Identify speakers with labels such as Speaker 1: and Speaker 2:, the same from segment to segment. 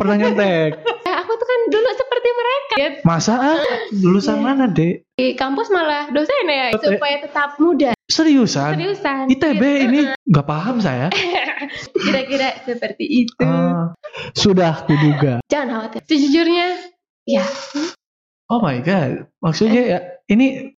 Speaker 1: pernah nyontek.
Speaker 2: Eh, aku tuh kan dulu seperti mereka. Ya,
Speaker 1: Masa ah? Lulusan
Speaker 2: Iya.
Speaker 1: mana, Dek?
Speaker 2: Di kampus malah dosen ya
Speaker 1: Betul.
Speaker 2: supaya tetap muda.
Speaker 1: Seriusan?
Speaker 2: Seriusan.
Speaker 1: ITB
Speaker 2: Gitu.
Speaker 1: ini nggak paham saya.
Speaker 2: Kira-kira seperti itu.
Speaker 1: Ah, sudah kuduga.
Speaker 2: Jangan khawatir. Sejujurnya, ya
Speaker 1: Oh my god. Maksudnya ya ini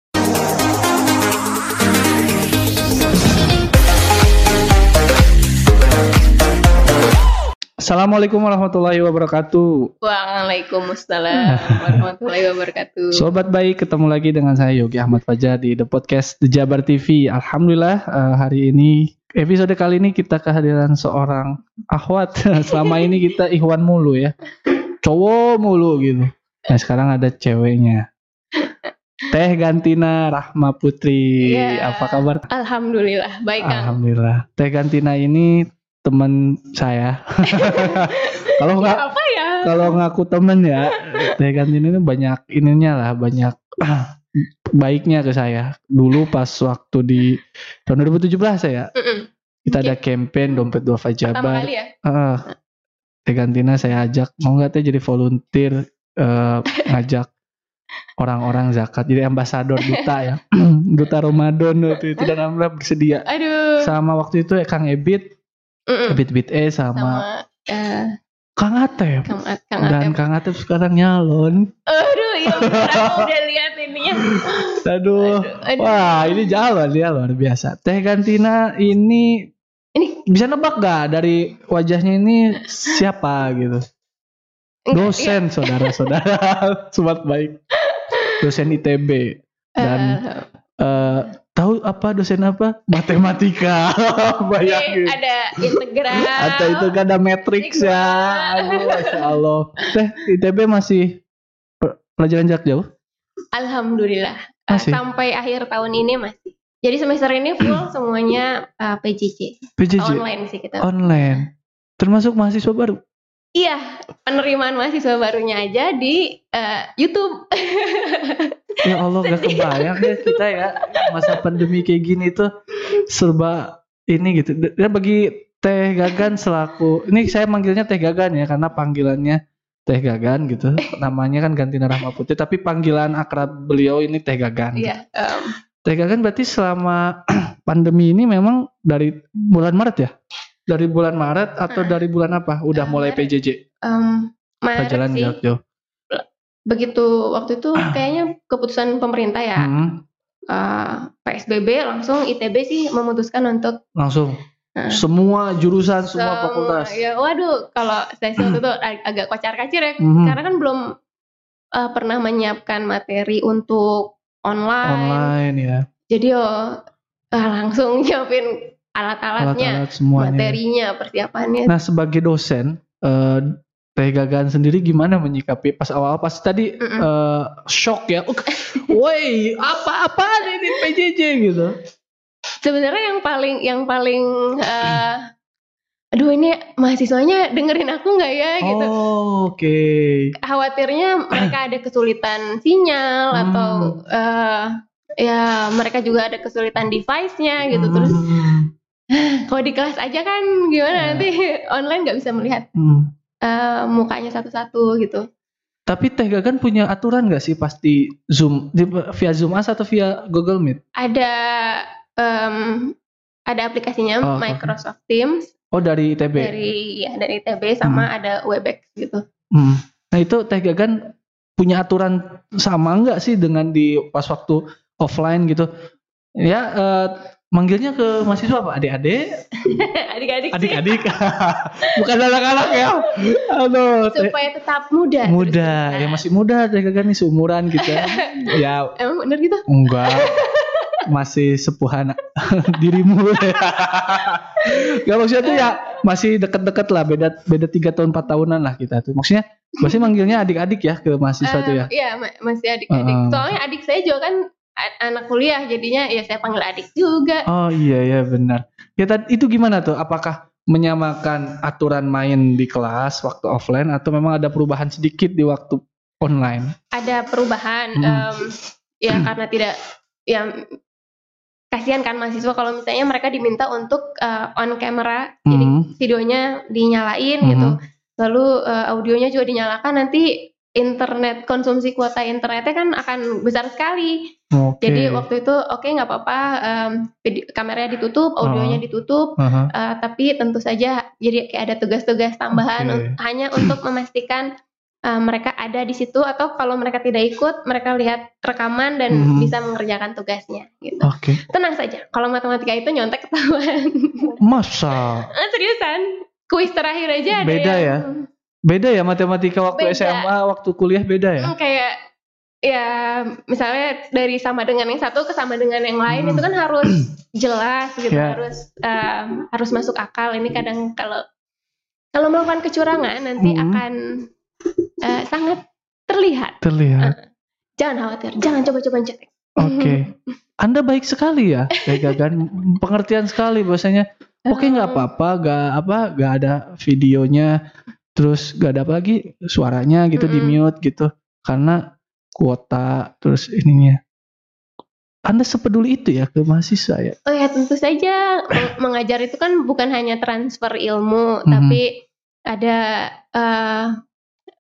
Speaker 1: Assalamualaikum warahmatullahi wabarakatuh.
Speaker 2: Waalaikumsalam warahmatullahi wabarakatuh.
Speaker 1: Sobat baik, ketemu lagi dengan saya Yogi Ahmad Fajar di The Podcast The Jabar TV. Alhamdulillah eh, hari ini episode kali ini kita kehadiran seorang akhwat. Selama ini kita ikhwan mulu ya. Cowok mulu gitu. Nah, sekarang ada ceweknya. Teh Gantina Rahma Putri.
Speaker 2: Iya.
Speaker 1: Apa kabar?
Speaker 2: Alhamdulillah, baik Kang.
Speaker 1: Alhamdulillah. Teh Gantina ini teman saya. Kalau
Speaker 2: Ya,
Speaker 1: nggak
Speaker 2: apa ya?
Speaker 1: kalau ngaku temen ya Teh Gantin ini banyak ininya lah banyak baiknya ke saya dulu pas waktu di tahun 2017 ya
Speaker 2: Mm-mm.
Speaker 1: kita ada campaign dompet dua
Speaker 2: kali ya.
Speaker 1: Teh Gantina saya ajak mau nggak teh jadi volunteer eh, ngajak orang-orang zakat jadi ambasador duta ya duta Ramadan waktu itu dan alhamdulillah bersedia
Speaker 2: Aduh.
Speaker 1: sama waktu itu ya Kang Ebit
Speaker 2: Mm-mm.
Speaker 1: Bit E sama,
Speaker 2: Sama eh,
Speaker 1: Kang Atep
Speaker 2: Kang Kang
Speaker 1: dan
Speaker 2: Atep.
Speaker 1: Kang Atep sekarang nyalon
Speaker 2: Aduh, ya aku udah lihat ininya.
Speaker 1: Aduh.
Speaker 2: Aduh.
Speaker 1: Wah, ini jalan dia luar biasa. Teh Gantina ini
Speaker 2: Ini
Speaker 1: bisa nebak gak dari wajahnya ini siapa gitu? Dosen, saudara-saudara. Sobat baik. Dosen ITB.
Speaker 2: iya.
Speaker 1: Dan
Speaker 2: Eh,
Speaker 1: eh, tahu apa dosen apa? Matematika.
Speaker 2: Oke,
Speaker 1: Bayangin.
Speaker 2: ada integral.
Speaker 1: Atau itu kan ada matrix ya. Aduh, Masya Allah. Teh, ITB masih pelajaran jarak jauh?
Speaker 2: Alhamdulillah. Eh,
Speaker 1: Masih?
Speaker 2: sampai akhir tahun ini masih. Jadi semester ini full semuanya eh, PJJ.
Speaker 1: PJJ?
Speaker 2: Online sih kita.
Speaker 1: Online. Termasuk mahasiswa baru?
Speaker 2: Iya, penerimaan mahasiswa barunya aja di eh, YouTube.
Speaker 1: Ya Allah gak kebayang ya kita ya masa pandemi kayak gini tuh serba ini gitu. Dan bagi Teh Gagan selaku ini saya manggilnya Teh Gagan ya karena panggilannya Teh Gagan gitu. Namanya kan Gantina Rahma Putri tapi panggilan akrab beliau ini Teh Gagan.
Speaker 2: Iya. em,
Speaker 1: Teh Gagan berarti selama pandemi ini memang dari bulan Maret ya? Dari bulan Maret atau
Speaker 2: Hmm.
Speaker 1: dari bulan apa? Udah
Speaker 2: Ah,
Speaker 1: mulai. PJJ
Speaker 2: em, Maret
Speaker 1: pelajaran
Speaker 2: sih.
Speaker 1: jauh.
Speaker 2: Begitu waktu itu kayaknya keputusan pemerintah ya.
Speaker 1: Hmm,
Speaker 2: eh, PSBB langsung ITB sih memutuskan untuk
Speaker 1: langsung
Speaker 2: Nah.
Speaker 1: semua jurusan, semua
Speaker 2: Sem-
Speaker 1: fakultas.
Speaker 2: Ya, waduh, kalau saya sih waktu itu ag- agak kocar-kacir ya,
Speaker 1: Mhm.
Speaker 2: karena kan belum eh, pernah menyiapkan materi untuk online.
Speaker 1: online ya
Speaker 2: Jadi oh eh, langsung nyiapin alat-alatnya,
Speaker 1: alat-alat semuanya
Speaker 2: materinya, persiapannya.
Speaker 1: nah sebagai dosen eh Teh Gagan sendiri gimana menyikapi pas awal pas tadi
Speaker 2: Mm-mm.
Speaker 1: eh, shock ya Uh, woi apa-apaan ini PJJ gitu
Speaker 2: Sebenarnya yang paling yang paling eh, aduh ini mahasiswanya dengerin aku nggak ya gitu.
Speaker 1: oh oke
Speaker 2: Khawatirnya mereka ada kesulitan sinyal
Speaker 1: Hmm.
Speaker 2: atau eh, ya mereka juga ada kesulitan device-nya gitu. Terus
Speaker 1: Hmm,
Speaker 2: kalau di kelas aja kan gimana
Speaker 1: Ya.
Speaker 2: nanti online nggak bisa melihat
Speaker 1: hmm.
Speaker 2: eh, mukanya satu-satu gitu.
Speaker 1: tapi Teh Gagan punya aturan nggak sih pasti Zoom di- via Zoom As atau via Google Meet
Speaker 2: Ada em, ada aplikasinya
Speaker 1: Oh.
Speaker 2: Microsoft Teams
Speaker 1: oh dari ITB
Speaker 2: dari ya dari ITB sama ada Webex gitu.
Speaker 1: Hmm. Nah itu Teh Gagan punya aturan sama nggak sih dengan di pas waktu offline gitu? Ya eh, manggilnya ke mahasiswa apa? Adik-adik,
Speaker 2: Adik-adik
Speaker 1: adik-adik, bukan anak-anak ya. Teh-
Speaker 2: supaya tetap muda.
Speaker 1: muda,
Speaker 2: terus.
Speaker 1: ya masih muda Gagan nih seumuran kita. ya
Speaker 2: Emang bener gitu?
Speaker 1: enggak, masih sepuhan dirimu. Gak maksudnya tuh ya masih deket-deket lah, beda beda tiga tahun empat tahunan lah kita tuh. Maksudnya masih manggilnya adik-adik ya ke mahasiswa tuh ya.
Speaker 2: Eh, Iya, ma- masih adik-adik.
Speaker 1: Heeh.
Speaker 2: Soalnya adik saya juga kan anak kuliah, jadinya ya saya panggil adik juga.
Speaker 1: Oh iya ya benar. Ya tadi itu gimana tuh? Apakah menyamakan aturan main di kelas waktu offline atau memang ada perubahan sedikit di waktu online?
Speaker 2: Ada perubahan,
Speaker 1: Hmm.
Speaker 2: em, ya karena tidak, ya kasihan kan mahasiswa kalau misalnya mereka diminta untuk eh, on camera, jadi
Speaker 1: Hmm.
Speaker 2: videonya dinyalain
Speaker 1: Mhm.
Speaker 2: gitu. lalu eh, audionya juga dinyalakan nanti internet konsumsi kuota internetnya kan akan besar sekali.
Speaker 1: Oke.
Speaker 2: Jadi waktu itu oke nggak apa-apa video- kameranya ditutup, audionya
Speaker 1: Oh.
Speaker 2: ditutup,
Speaker 1: Aha.
Speaker 2: eh, tapi tentu saja jadi kayak ada tugas-tugas tambahan
Speaker 1: Oke.
Speaker 2: un- hanya untuk memastikan eh, mereka ada di situ atau kalau mereka tidak ikut mereka lihat rekaman dan
Speaker 1: Mhm.
Speaker 2: bisa mengerjakan tugasnya gitu.
Speaker 1: Oke.
Speaker 2: Tenang saja, kalau matematika itu nyontek ketahuan.
Speaker 1: Masa
Speaker 2: Ah, seriusan, kuis terakhir aja ada
Speaker 1: Beda
Speaker 2: yang
Speaker 1: ya? Beda ya matematika waktu
Speaker 2: Beda.
Speaker 1: SMA, waktu kuliah beda ya?
Speaker 2: Hmm, kayak ya misalnya dari sama dengan yang satu ke sama dengan yang lain
Speaker 1: Hmm.
Speaker 2: itu kan harus jelas gitu
Speaker 1: Ya.
Speaker 2: harus em, harus masuk akal ini kadang kalau kalau melakukan kecurangan nanti
Speaker 1: Hmm.
Speaker 2: akan eh, sangat terlihat
Speaker 1: Terlihat.
Speaker 2: jangan khawatir jangan coba-coba cetek
Speaker 1: Oke. Anda baik sekali ya, kayak Gagan. Pengertian sekali bahwasanya. Oke nggak apa-apa, nggak apa, nggak ada videonya, terus nggak ada apa lagi suaranya gitu di
Speaker 2: Mm-mm.
Speaker 1: mute gitu, karena kuota terus ininya. Anda sepeduli itu ya ke mahasiswa ya?
Speaker 2: oh ya tentu saja meng- mengajar itu kan bukan hanya transfer ilmu
Speaker 1: Mhm.
Speaker 2: tapi ada eh,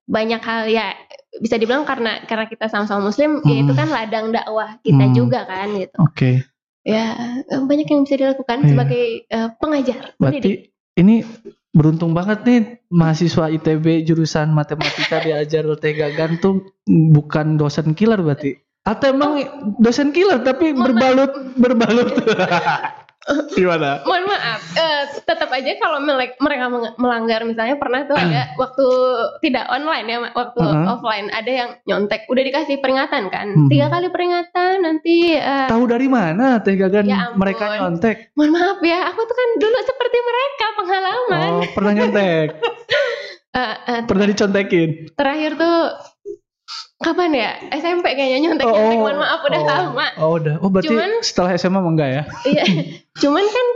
Speaker 2: banyak hal ya bisa dibilang karena karena kita sama-sama muslim ya itu kan ladang dakwah kita
Speaker 1: Hmm.
Speaker 2: juga kan gitu
Speaker 1: Oke.
Speaker 2: ya eh, banyak yang bisa dilakukan
Speaker 1: Iya.
Speaker 2: sebagai eh, pengajar pendidik.
Speaker 1: Berarti ini beruntung banget nih mahasiswa ITB jurusan matematika diajar Teh Gagan tuh bukan dosen killer berarti. Atau emang dosen killer tapi berbalut berbalut. Gimana?
Speaker 2: mohon maaf eh, tetap aja kalau mereka melanggar misalnya pernah tuh ada waktu tidak online ya waktu
Speaker 1: Uh-huh.
Speaker 2: offline ada yang nyontek udah dikasih peringatan kan
Speaker 1: Mhm.
Speaker 2: tiga kali peringatan nanti eh,
Speaker 1: Tahu dari mana Teh Gagan
Speaker 2: Ya ampun.
Speaker 1: mereka nyontek?
Speaker 2: mohon maaf ya aku tuh kan dulu seperti mereka pengalaman
Speaker 1: Oh, pernah nyontek.
Speaker 2: Eh, eh,
Speaker 1: pernah dicontekin.
Speaker 2: terakhir tuh kapan ya SMP kayaknya nyontek nyontek mohon maaf udah
Speaker 1: oh,
Speaker 2: lama
Speaker 1: Oh, udah. Oh, berarti
Speaker 2: Cuman-
Speaker 1: setelah SMA enggak ya?
Speaker 2: Iya, cuman kan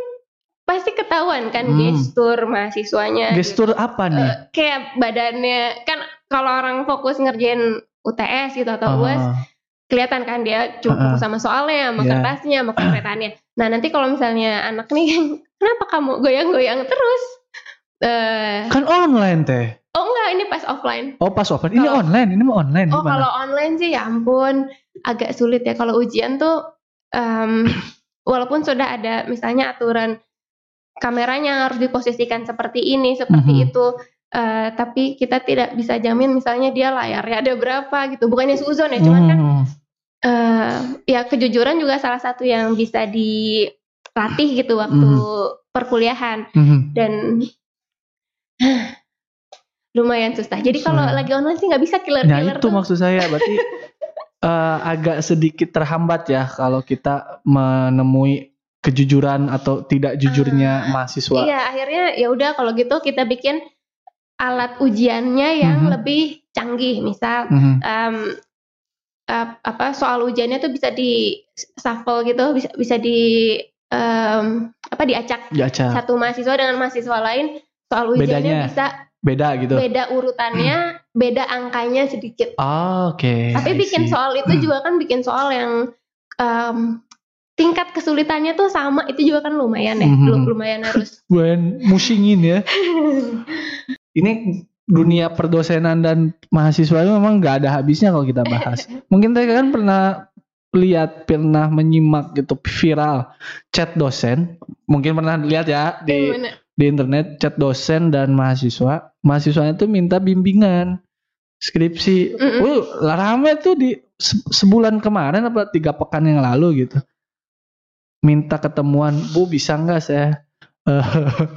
Speaker 2: pasti ketahuan kan
Speaker 1: Hmm.
Speaker 2: gestur mahasiswanya.
Speaker 1: Gestur apa nih?
Speaker 2: Eh, kayak badannya kan kalau orang fokus ngerjain UTS gitu atau UAS
Speaker 1: Ah,
Speaker 2: kelihatan kan dia
Speaker 1: Ah,
Speaker 2: fokus sama soalnya, sama
Speaker 1: Iya.
Speaker 2: kertasnya, sama konkretannya. Nah nanti kalau misalnya anak nih kenapa kamu goyang-goyang terus? Eh,
Speaker 1: kan online Teh.
Speaker 2: oh enggak ini pas offline.
Speaker 1: Oh, pas offline. Ini online, ini mah online.
Speaker 2: Oh kalau online sih ya ampun agak sulit ya kalau ujian tuh em, walaupun sudah ada misalnya aturan kameranya harus diposisikan seperti ini seperti
Speaker 1: Mhm.
Speaker 2: itu eh, tapi kita tidak bisa jamin misalnya dia layarnya ada berapa gitu bukannya suzon ya cuman kan
Speaker 1: Hmm.
Speaker 2: eh, ya kejujuran juga salah satu yang bisa dilatih gitu waktu perkuliahan
Speaker 1: Mhm.
Speaker 2: dan lumayan susah jadi kalau lagi online sih nggak bisa killer
Speaker 1: Nah
Speaker 2: killer
Speaker 1: itu maksud saya berarti eh, agak sedikit terhambat ya kalau kita menemui kejujuran atau tidak jujurnya mahasiswa.
Speaker 2: Iya, akhirnya ya udah kalau gitu kita bikin alat ujiannya yang
Speaker 1: Mhm.
Speaker 2: lebih canggih. Misal
Speaker 1: Mhm.
Speaker 2: em, ap- apa soal ujiannya tuh bisa di shuffle gitu, bisa bisa di em, apa diacak
Speaker 1: Gacha
Speaker 2: satu mahasiswa dengan mahasiswa lain. Soal
Speaker 1: Bedanya?
Speaker 2: ujiannya bisa
Speaker 1: beda gitu.
Speaker 2: beda urutannya, beda angkanya sedikit.
Speaker 1: Ah, Oke.
Speaker 2: Tapi
Speaker 1: I
Speaker 2: bikin
Speaker 1: see.
Speaker 2: soal itu juga kan bikin soal yang em, tingkat kesulitannya tuh sama itu juga kan lumayan ya. Lu- lumayan harus
Speaker 1: Bukan musingin ya. Ini dunia perdosenan dan mahasiswa itu memang nggak ada habisnya kalau kita bahas. Mungkin tadi kan pernah lihat, pernah menyimak gitu viral chat dosen. Mungkin pernah lihat ya di? Di internet chat dosen dan mahasiswa. Mahasiswanya tuh minta bimbingan skripsi.
Speaker 2: Mm-mm.
Speaker 1: Wih, lah rame tuh di se- sebulan kemarin apa tiga pekan yang lalu gitu. Minta ketemuan, Bu bisa nggak saya eh,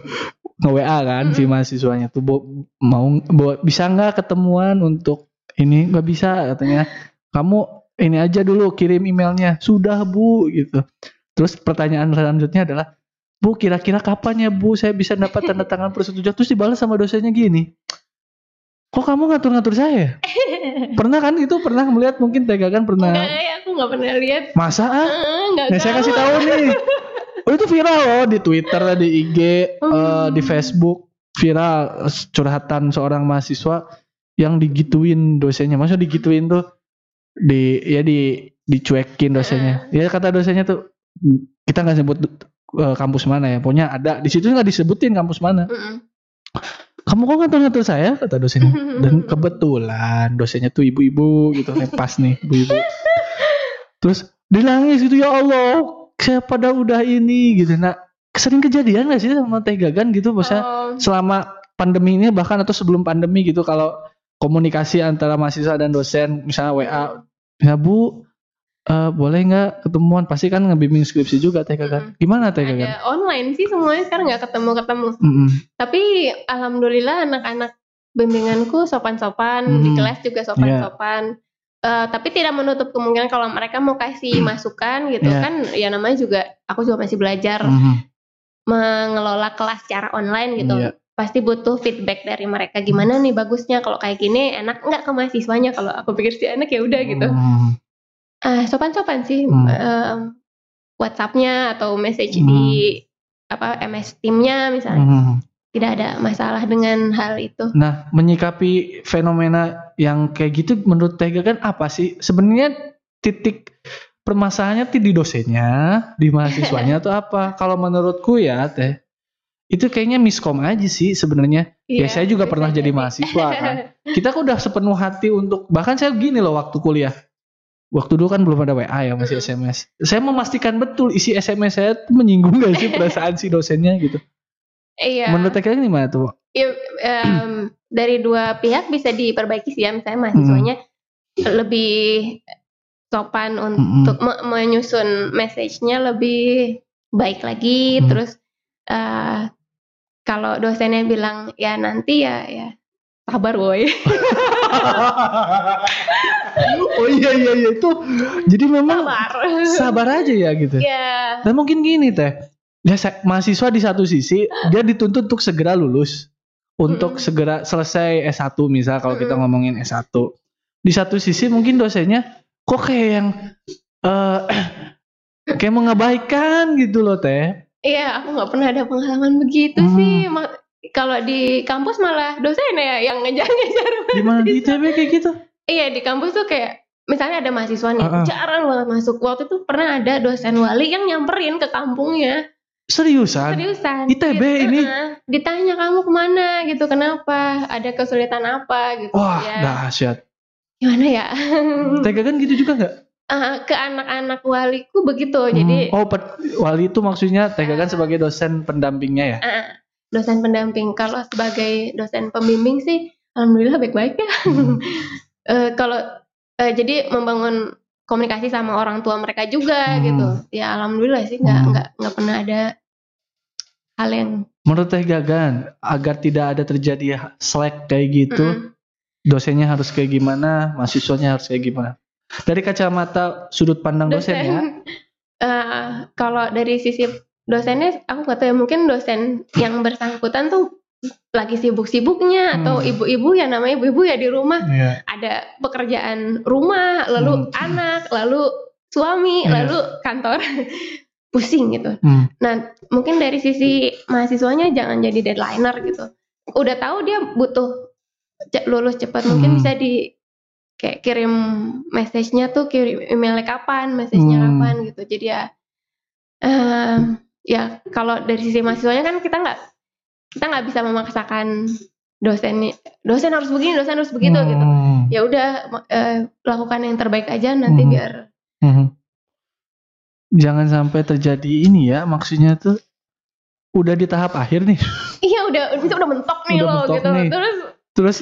Speaker 1: nge-WA kan si mahasiswanya tuh Bu mau Bu, bisa nggak ketemuan untuk ini nggak bisa katanya. Kamu ini aja dulu kirim emailnya. Sudah Bu gitu. Terus pertanyaan selanjutnya adalah Bu kira-kira kapan ya Bu saya bisa dapat tanda tangan persetujuan? Terus dibalas sama dosennya gini. Kok kamu ngatur-ngatur saya? Pernah kan? Itu pernah melihat mungkin Tega kan pernah.
Speaker 2: Enggak ya, aku nggak pernah lihat.
Speaker 1: masa ah?
Speaker 2: Eh, Enggak
Speaker 1: nah saya kasih tahu nih. Oh itu viral loh di Twitter di IG
Speaker 2: Hmm.
Speaker 1: eh, di Facebook. Viral eh, curhatan seorang mahasiswa yang digituin dosennya. Maksudnya digituin tuh di ya di dicuekin dosennya. Ya kata dosennya tuh kita nggak sebut eh, kampus mana ya? Pokoknya ada. Di situ nggak disebutin kampus mana.
Speaker 2: Mm-mm.
Speaker 1: kamu kok ngatur-ngatur saya? Kata dosennya dan kebetulan dosennya tuh ibu-ibu gitu. Nih pas nih ibu-ibu. Terus dia nangis gitu ya Allah saya pada udah ini? Gitu. Nah sering kejadian gak sih sama Teh Gagan gitu? Maksudnya
Speaker 2: Oh,
Speaker 1: selama pandemi ini bahkan atau sebelum pandemi gitu kalau komunikasi antara mahasiswa dan dosen misalnya WA ya Bu eh, boleh nggak ketemuan? Pasti kan ngebimbing skripsi juga Teh Gagan gimana Teh
Speaker 2: ada online sih semuanya sekarang nggak ketemu ketemu
Speaker 1: Mm-mm.
Speaker 2: tapi alhamdulillah anak-anak bimbinganku sopan-sopan
Speaker 1: Hmm.
Speaker 2: di kelas juga sopan-sopan. Eh, tapi tidak menutup kemungkinan kalau mereka mau kasih masukan gitu
Speaker 1: Iya.
Speaker 2: kan ya namanya juga aku juga masih belajar
Speaker 1: Mhm.
Speaker 2: mengelola kelas secara online gitu.
Speaker 1: Iya.
Speaker 2: pasti butuh feedback dari mereka gimana nih bagusnya? Kalau kayak gini enak nggak ke mahasiswanya? Kalau aku pikir sih enak ya udah gitu.
Speaker 1: Mhm.
Speaker 2: Ah sopan-sopan sih
Speaker 1: Hmm.
Speaker 2: em, WhatsAppnya atau message
Speaker 1: Hmm.
Speaker 2: di apa MS Teamnya misalnya
Speaker 1: Mhm.
Speaker 2: tidak ada masalah dengan hal itu
Speaker 1: Nah, menyikapi fenomena yang kayak gitu menurut Teh Gagan apa sih? Sebenarnya titik permasalahannya tuh di dosennya, di mahasiswanya atau apa? Kalau menurutku ya, Teh, itu kayaknya miskom aja sih sebenarnya. Ya
Speaker 2: Iya,
Speaker 1: saya juga pernah jadi mahasiswa kan. Kita kok udah sepenuh hati untuk bahkan saya gini loh waktu kuliah. Waktu dulu kan belum ada WA ya, masih. SMS. Saya memastikan betul isi SMS saya tuh menyinggung gak sih perasaan si dosennya gitu.
Speaker 2: iya
Speaker 1: Menurut Gagan gimana tuh?
Speaker 2: Ya, em, dari dua pihak bisa diperbaiki sih ya misalnya mahasiswanya lebih sopan untuk me- menyusun message-nya lebih baik lagi
Speaker 1: Hmm.
Speaker 2: terus eh, kalau dosennya bilang ya nanti ya ya sabar woi
Speaker 1: oh iya iya iya itu jadi memang
Speaker 2: sabar
Speaker 1: sabar aja ya gitu.
Speaker 2: ya
Speaker 1: Dan mungkin gini teh, ya mahasiswa di satu sisi dia dituntut untuk segera lulus, untuk
Speaker 2: Mm-mm.
Speaker 1: segera selesai S1 misal kalau kita
Speaker 2: Mm-mm.
Speaker 1: ngomongin S1. Di satu sisi mungkin dosennya kok kayak yang eh kayak mengabaikan gitu loh teh.
Speaker 2: Iya, aku nggak pernah ada pengalaman begitu
Speaker 1: Hmm.
Speaker 2: sih. Kalau di kampus malah dosen ya yang ngejar-ngejar.
Speaker 1: Gimana di ITB kayak gitu?
Speaker 2: Iya, di kampus tuh kayak misalnya ada mahasiswa nih,
Speaker 1: Ah, ah.
Speaker 2: jarang banget masuk. Waktu itu pernah ada dosen wali yang nyamperin ke kampungnya.
Speaker 1: Seriusan?
Speaker 2: Seriusan.
Speaker 1: ITB
Speaker 2: Dit-
Speaker 1: ini?
Speaker 2: Heeh. ditanya kamu ke mana gitu, kenapa? Ada kesulitan apa gitu.
Speaker 1: Wah
Speaker 2: ya.
Speaker 1: dahsyat.
Speaker 2: Gimana ya?
Speaker 1: Teh Gagan gitu juga nggak?
Speaker 2: Ah, ke anak-anak waliku begitu. Jadi
Speaker 1: Hmm. oh pet- wali itu maksudnya Teh Gagan sebagai dosen pendampingnya ya?
Speaker 2: ah, dosen pendamping. Kalau sebagai dosen pembimbing sih, alhamdulillah baik-baik ya.
Speaker 1: Hmm.
Speaker 2: Eh, kalau eh, jadi membangun komunikasi sama orang tua mereka juga
Speaker 1: Hmm.
Speaker 2: gitu ya alhamdulillah sih nggak
Speaker 1: Hmm.
Speaker 2: nggak nggak pernah ada hal yang
Speaker 1: Menurut Teh Gagan, agar tidak ada terjadi slack kayak gitu,
Speaker 2: Mm-mm.
Speaker 1: dosennya harus kayak gimana, mahasiswanya harus kayak gimana? Dari kacamata sudut pandang dosen, ya.
Speaker 2: Eh, kalau dari sisi dosennya aku nggak tahu ya mungkin dosen yang bersangkutan tuh lagi sibuk-sibuknya atau
Speaker 1: Hmm.
Speaker 2: ibu-ibu ya namanya ibu-ibu ya di rumah
Speaker 1: Iya.
Speaker 2: ada pekerjaan rumah lalu
Speaker 1: Hmm.
Speaker 2: anak lalu suami
Speaker 1: Iya.
Speaker 2: lalu kantor pusing gitu
Speaker 1: Hmm.
Speaker 2: Nah, mungkin dari sisi mahasiswanya jangan jadi deadlineer gitu. Udah tahu dia butuh lulus cepat, mungkin
Speaker 1: Hmm.
Speaker 2: bisa di kayak kirim message-nya tuh kirim emailnya kapan, message-nya
Speaker 1: Hmm.
Speaker 2: kapan gitu. Jadi ya em, ya kalau dari sisi mahasiswanya kan kita nggak kita nggak bisa memaksakan dosen dosen harus begini, dosen harus begitu gitu.
Speaker 1: Hmm.
Speaker 2: Ya udah eh, lakukan yang terbaik aja nanti
Speaker 1: Hmm.
Speaker 2: biar
Speaker 1: Hmm. Jangan sampai terjadi ini ya, maksudnya tuh udah di tahap akhir nih,
Speaker 2: iya udah bisa udah mentok nih
Speaker 1: Udah
Speaker 2: loh
Speaker 1: mentok
Speaker 2: gitu.
Speaker 1: nih.
Speaker 2: Terus
Speaker 1: terus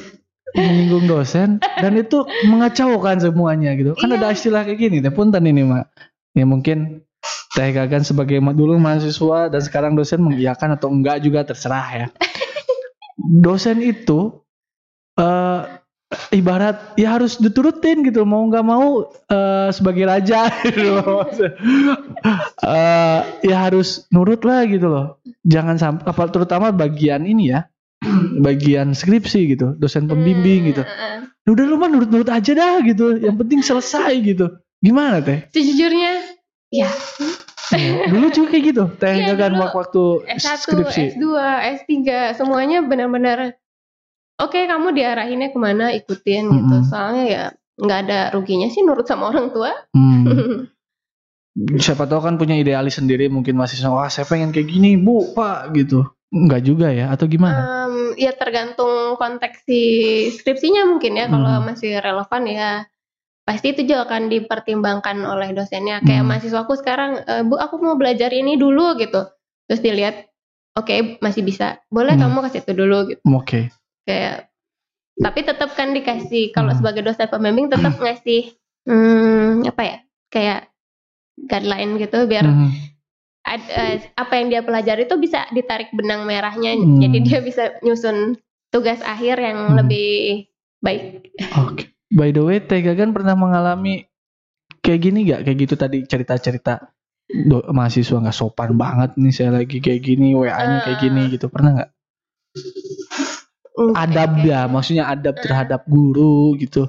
Speaker 1: menyinggung dosen dan itu mengacaukan semuanya gitu. Kan
Speaker 2: Iya.
Speaker 1: ada istilah kayak gini, teh punten ini mak. Ya mungkin Teh Gagan sebagai dulu mahasiswa dan sekarang dosen mengiyakan atau enggak juga terserah ya. Dosen itu eh ibarat ya harus diturutin gitu mau nggak mau eh, sebagai raja gitu loh. Eh, ya harus nurut lah gitu loh. Jangan sampai apa terutama bagian ini ya bagian skripsi gitu dosen pembimbing gitu.
Speaker 2: Hmm,
Speaker 1: Ya udah lu mah nurut-nurut aja dah gitu yang penting selesai gitu. Gimana teh?
Speaker 2: Sejujurnya, ya
Speaker 1: dulu juga kayak gitu teh
Speaker 2: Iya,
Speaker 1: kan waktu
Speaker 2: S1,
Speaker 1: skripsi
Speaker 2: S2, S3, semuanya benar-benar oke kamu diarahinnya ke mana ikutin gitu.
Speaker 1: Mm-mm.
Speaker 2: Soalnya ya nggak ada ruginya sih nurut sama orang tua.
Speaker 1: Hmm. siapa tahu kan punya idealis sendiri mungkin mahasiswa wah saya pengen kayak gini bu pak gitu enggak juga ya atau gimana
Speaker 2: Em, ya tergantung konteks si skripsinya mungkin ya. Kalau
Speaker 1: Hmm.
Speaker 2: masih relevan ya pasti itu juga akan dipertimbangkan oleh dosennya. Kayak
Speaker 1: Hmm.
Speaker 2: mahasiswaku sekarang, "Eh, Bu, aku mau belajar ini dulu gitu. Terus dilihat, oke masih bisa. Boleh
Speaker 1: Hmm.
Speaker 2: kamu kasih itu dulu gitu.
Speaker 1: Oke.
Speaker 2: Kayak tapi tetap kan dikasih kalau
Speaker 1: Hmm.
Speaker 2: sebagai dosen pembimbing tetap ngasih hmm, apa ya? Kayak guideline gitu biar
Speaker 1: Hmm.
Speaker 2: ad- eh, apa yang dia pelajari itu bisa ditarik benang merahnya
Speaker 1: Hmm.
Speaker 2: jadi dia bisa nyusun tugas akhir yang
Speaker 1: Hmm.
Speaker 2: lebih baik
Speaker 1: Oke. By the way, Teh Gagan pernah mengalami kayak gini gak? Kayak gitu tadi cerita-cerita do- mahasiswa nggak sopan banget nih saya lagi kayak gini, WA-nya kayak gini gitu. Pernah nggak?
Speaker 2: Hmm,
Speaker 1: Adab
Speaker 2: kayak-
Speaker 1: ya, maksudnya adab terhadap guru gitu.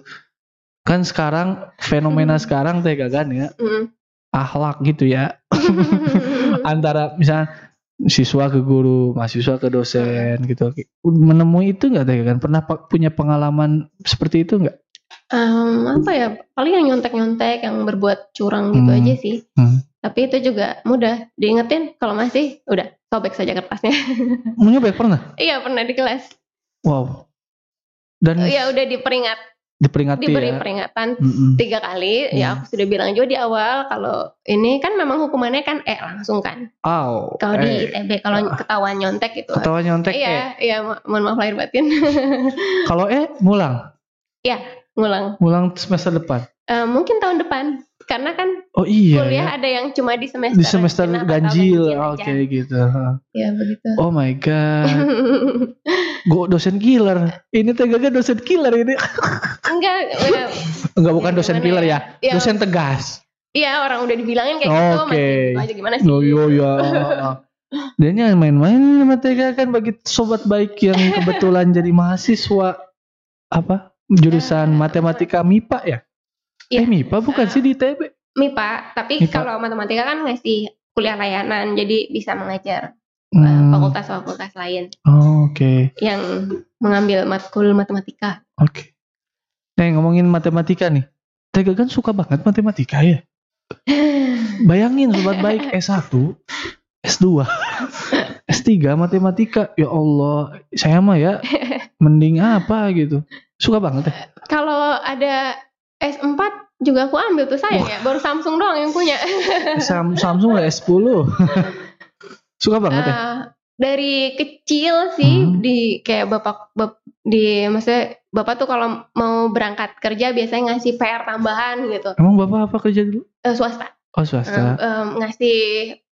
Speaker 1: Kan sekarang fenomena sekarang Teh Gagan ya,
Speaker 2: Hmm.
Speaker 1: akhlak gitu ya. Antara misalnya siswa ke guru, mahasiswa ke dosen gitu. Menemui itu nggak Teh Gagan? Pernah punya pengalaman seperti itu nggak?
Speaker 2: Em, apa ya paling yang nyontek-nyontek yang berbuat curang gitu
Speaker 1: Hmm.
Speaker 2: aja sih
Speaker 1: Hmm.
Speaker 2: tapi itu juga mudah diingetin kalau masih udah sobek saja kertasnya
Speaker 1: Menyobek pernah?
Speaker 2: iya pernah di kelas
Speaker 1: Wow. Dan
Speaker 2: ya udah diperingat
Speaker 1: diperingati
Speaker 2: diberi
Speaker 1: ya.
Speaker 2: peringatan
Speaker 1: Mm-mm.
Speaker 2: tiga kali ya
Speaker 1: Hmm.
Speaker 2: aku sudah bilang juga di awal kalau ini kan memang hukumannya kan eh langsung kan
Speaker 1: Au.
Speaker 2: kalau
Speaker 1: eh,
Speaker 2: di ITB kalau ketahuan nyontek gitu
Speaker 1: ketawa nyontek eh.
Speaker 2: iya iya mo- mohon maaf lahir batin
Speaker 1: Kalau eh ngulang,
Speaker 2: ngulang
Speaker 1: ngulang semester depan.
Speaker 2: Eh, mungkin tahun depan karena kan
Speaker 1: Oh iya
Speaker 2: kuliah
Speaker 1: ya.
Speaker 2: ada yang cuma di semester
Speaker 1: Di semester ganjil.
Speaker 2: aja.
Speaker 1: Oke gitu.
Speaker 2: ya begitu
Speaker 1: Oh my god. Gue dosen killer. Ini tegaga dosen killer ini.
Speaker 2: enggak ya,
Speaker 1: Enggak bukan
Speaker 2: Ya,
Speaker 1: dosen
Speaker 2: gimana
Speaker 1: killer ya.
Speaker 2: ya? Ya.
Speaker 1: Dosen tegas.
Speaker 2: iya orang udah dibilangin kayak gitu
Speaker 1: Oke.
Speaker 2: masih gitu aja gimana sih
Speaker 1: Oh iya iya. Dan yang main-main sama Tega kan bagi sobat baik yang kebetulan jadi mahasiswa apa jurusan
Speaker 2: Ya,
Speaker 1: matematika MIPA ya?
Speaker 2: Iya.
Speaker 1: Eh MIPA bukan
Speaker 2: Ah.
Speaker 1: sih di ITB?
Speaker 2: MIPA tapi
Speaker 1: MIPA.
Speaker 2: kalau matematika kan ngasih kuliah layanan jadi bisa mengajar
Speaker 1: Hmm.
Speaker 2: fakultas-fakultas lain
Speaker 1: Oh, Oke,
Speaker 2: yang mengambil matkul matematika
Speaker 1: oke. Eh ngomongin matematika nih, Tega kan suka banget matematika ya. Bayangin sobat baik S1, S2, S3 matematika. Ya Allah, saya mah ya mending apa gitu. Suka banget ya.
Speaker 2: kalau ada S4 juga aku ambil tuh sayang ya baru Samsung doang yang punya
Speaker 1: Sam- Samsung lah S10. Suka banget ya.
Speaker 2: Eh, dari kecil sih
Speaker 1: Hmm.
Speaker 2: di kayak bapak bap- di maksudnya bapak tuh kalau mau berangkat kerja biasanya ngasih PR tambahan gitu
Speaker 1: Emang bapak apa kerja dulu?
Speaker 2: Eh, swasta
Speaker 1: Oh swasta.
Speaker 2: em, ngasih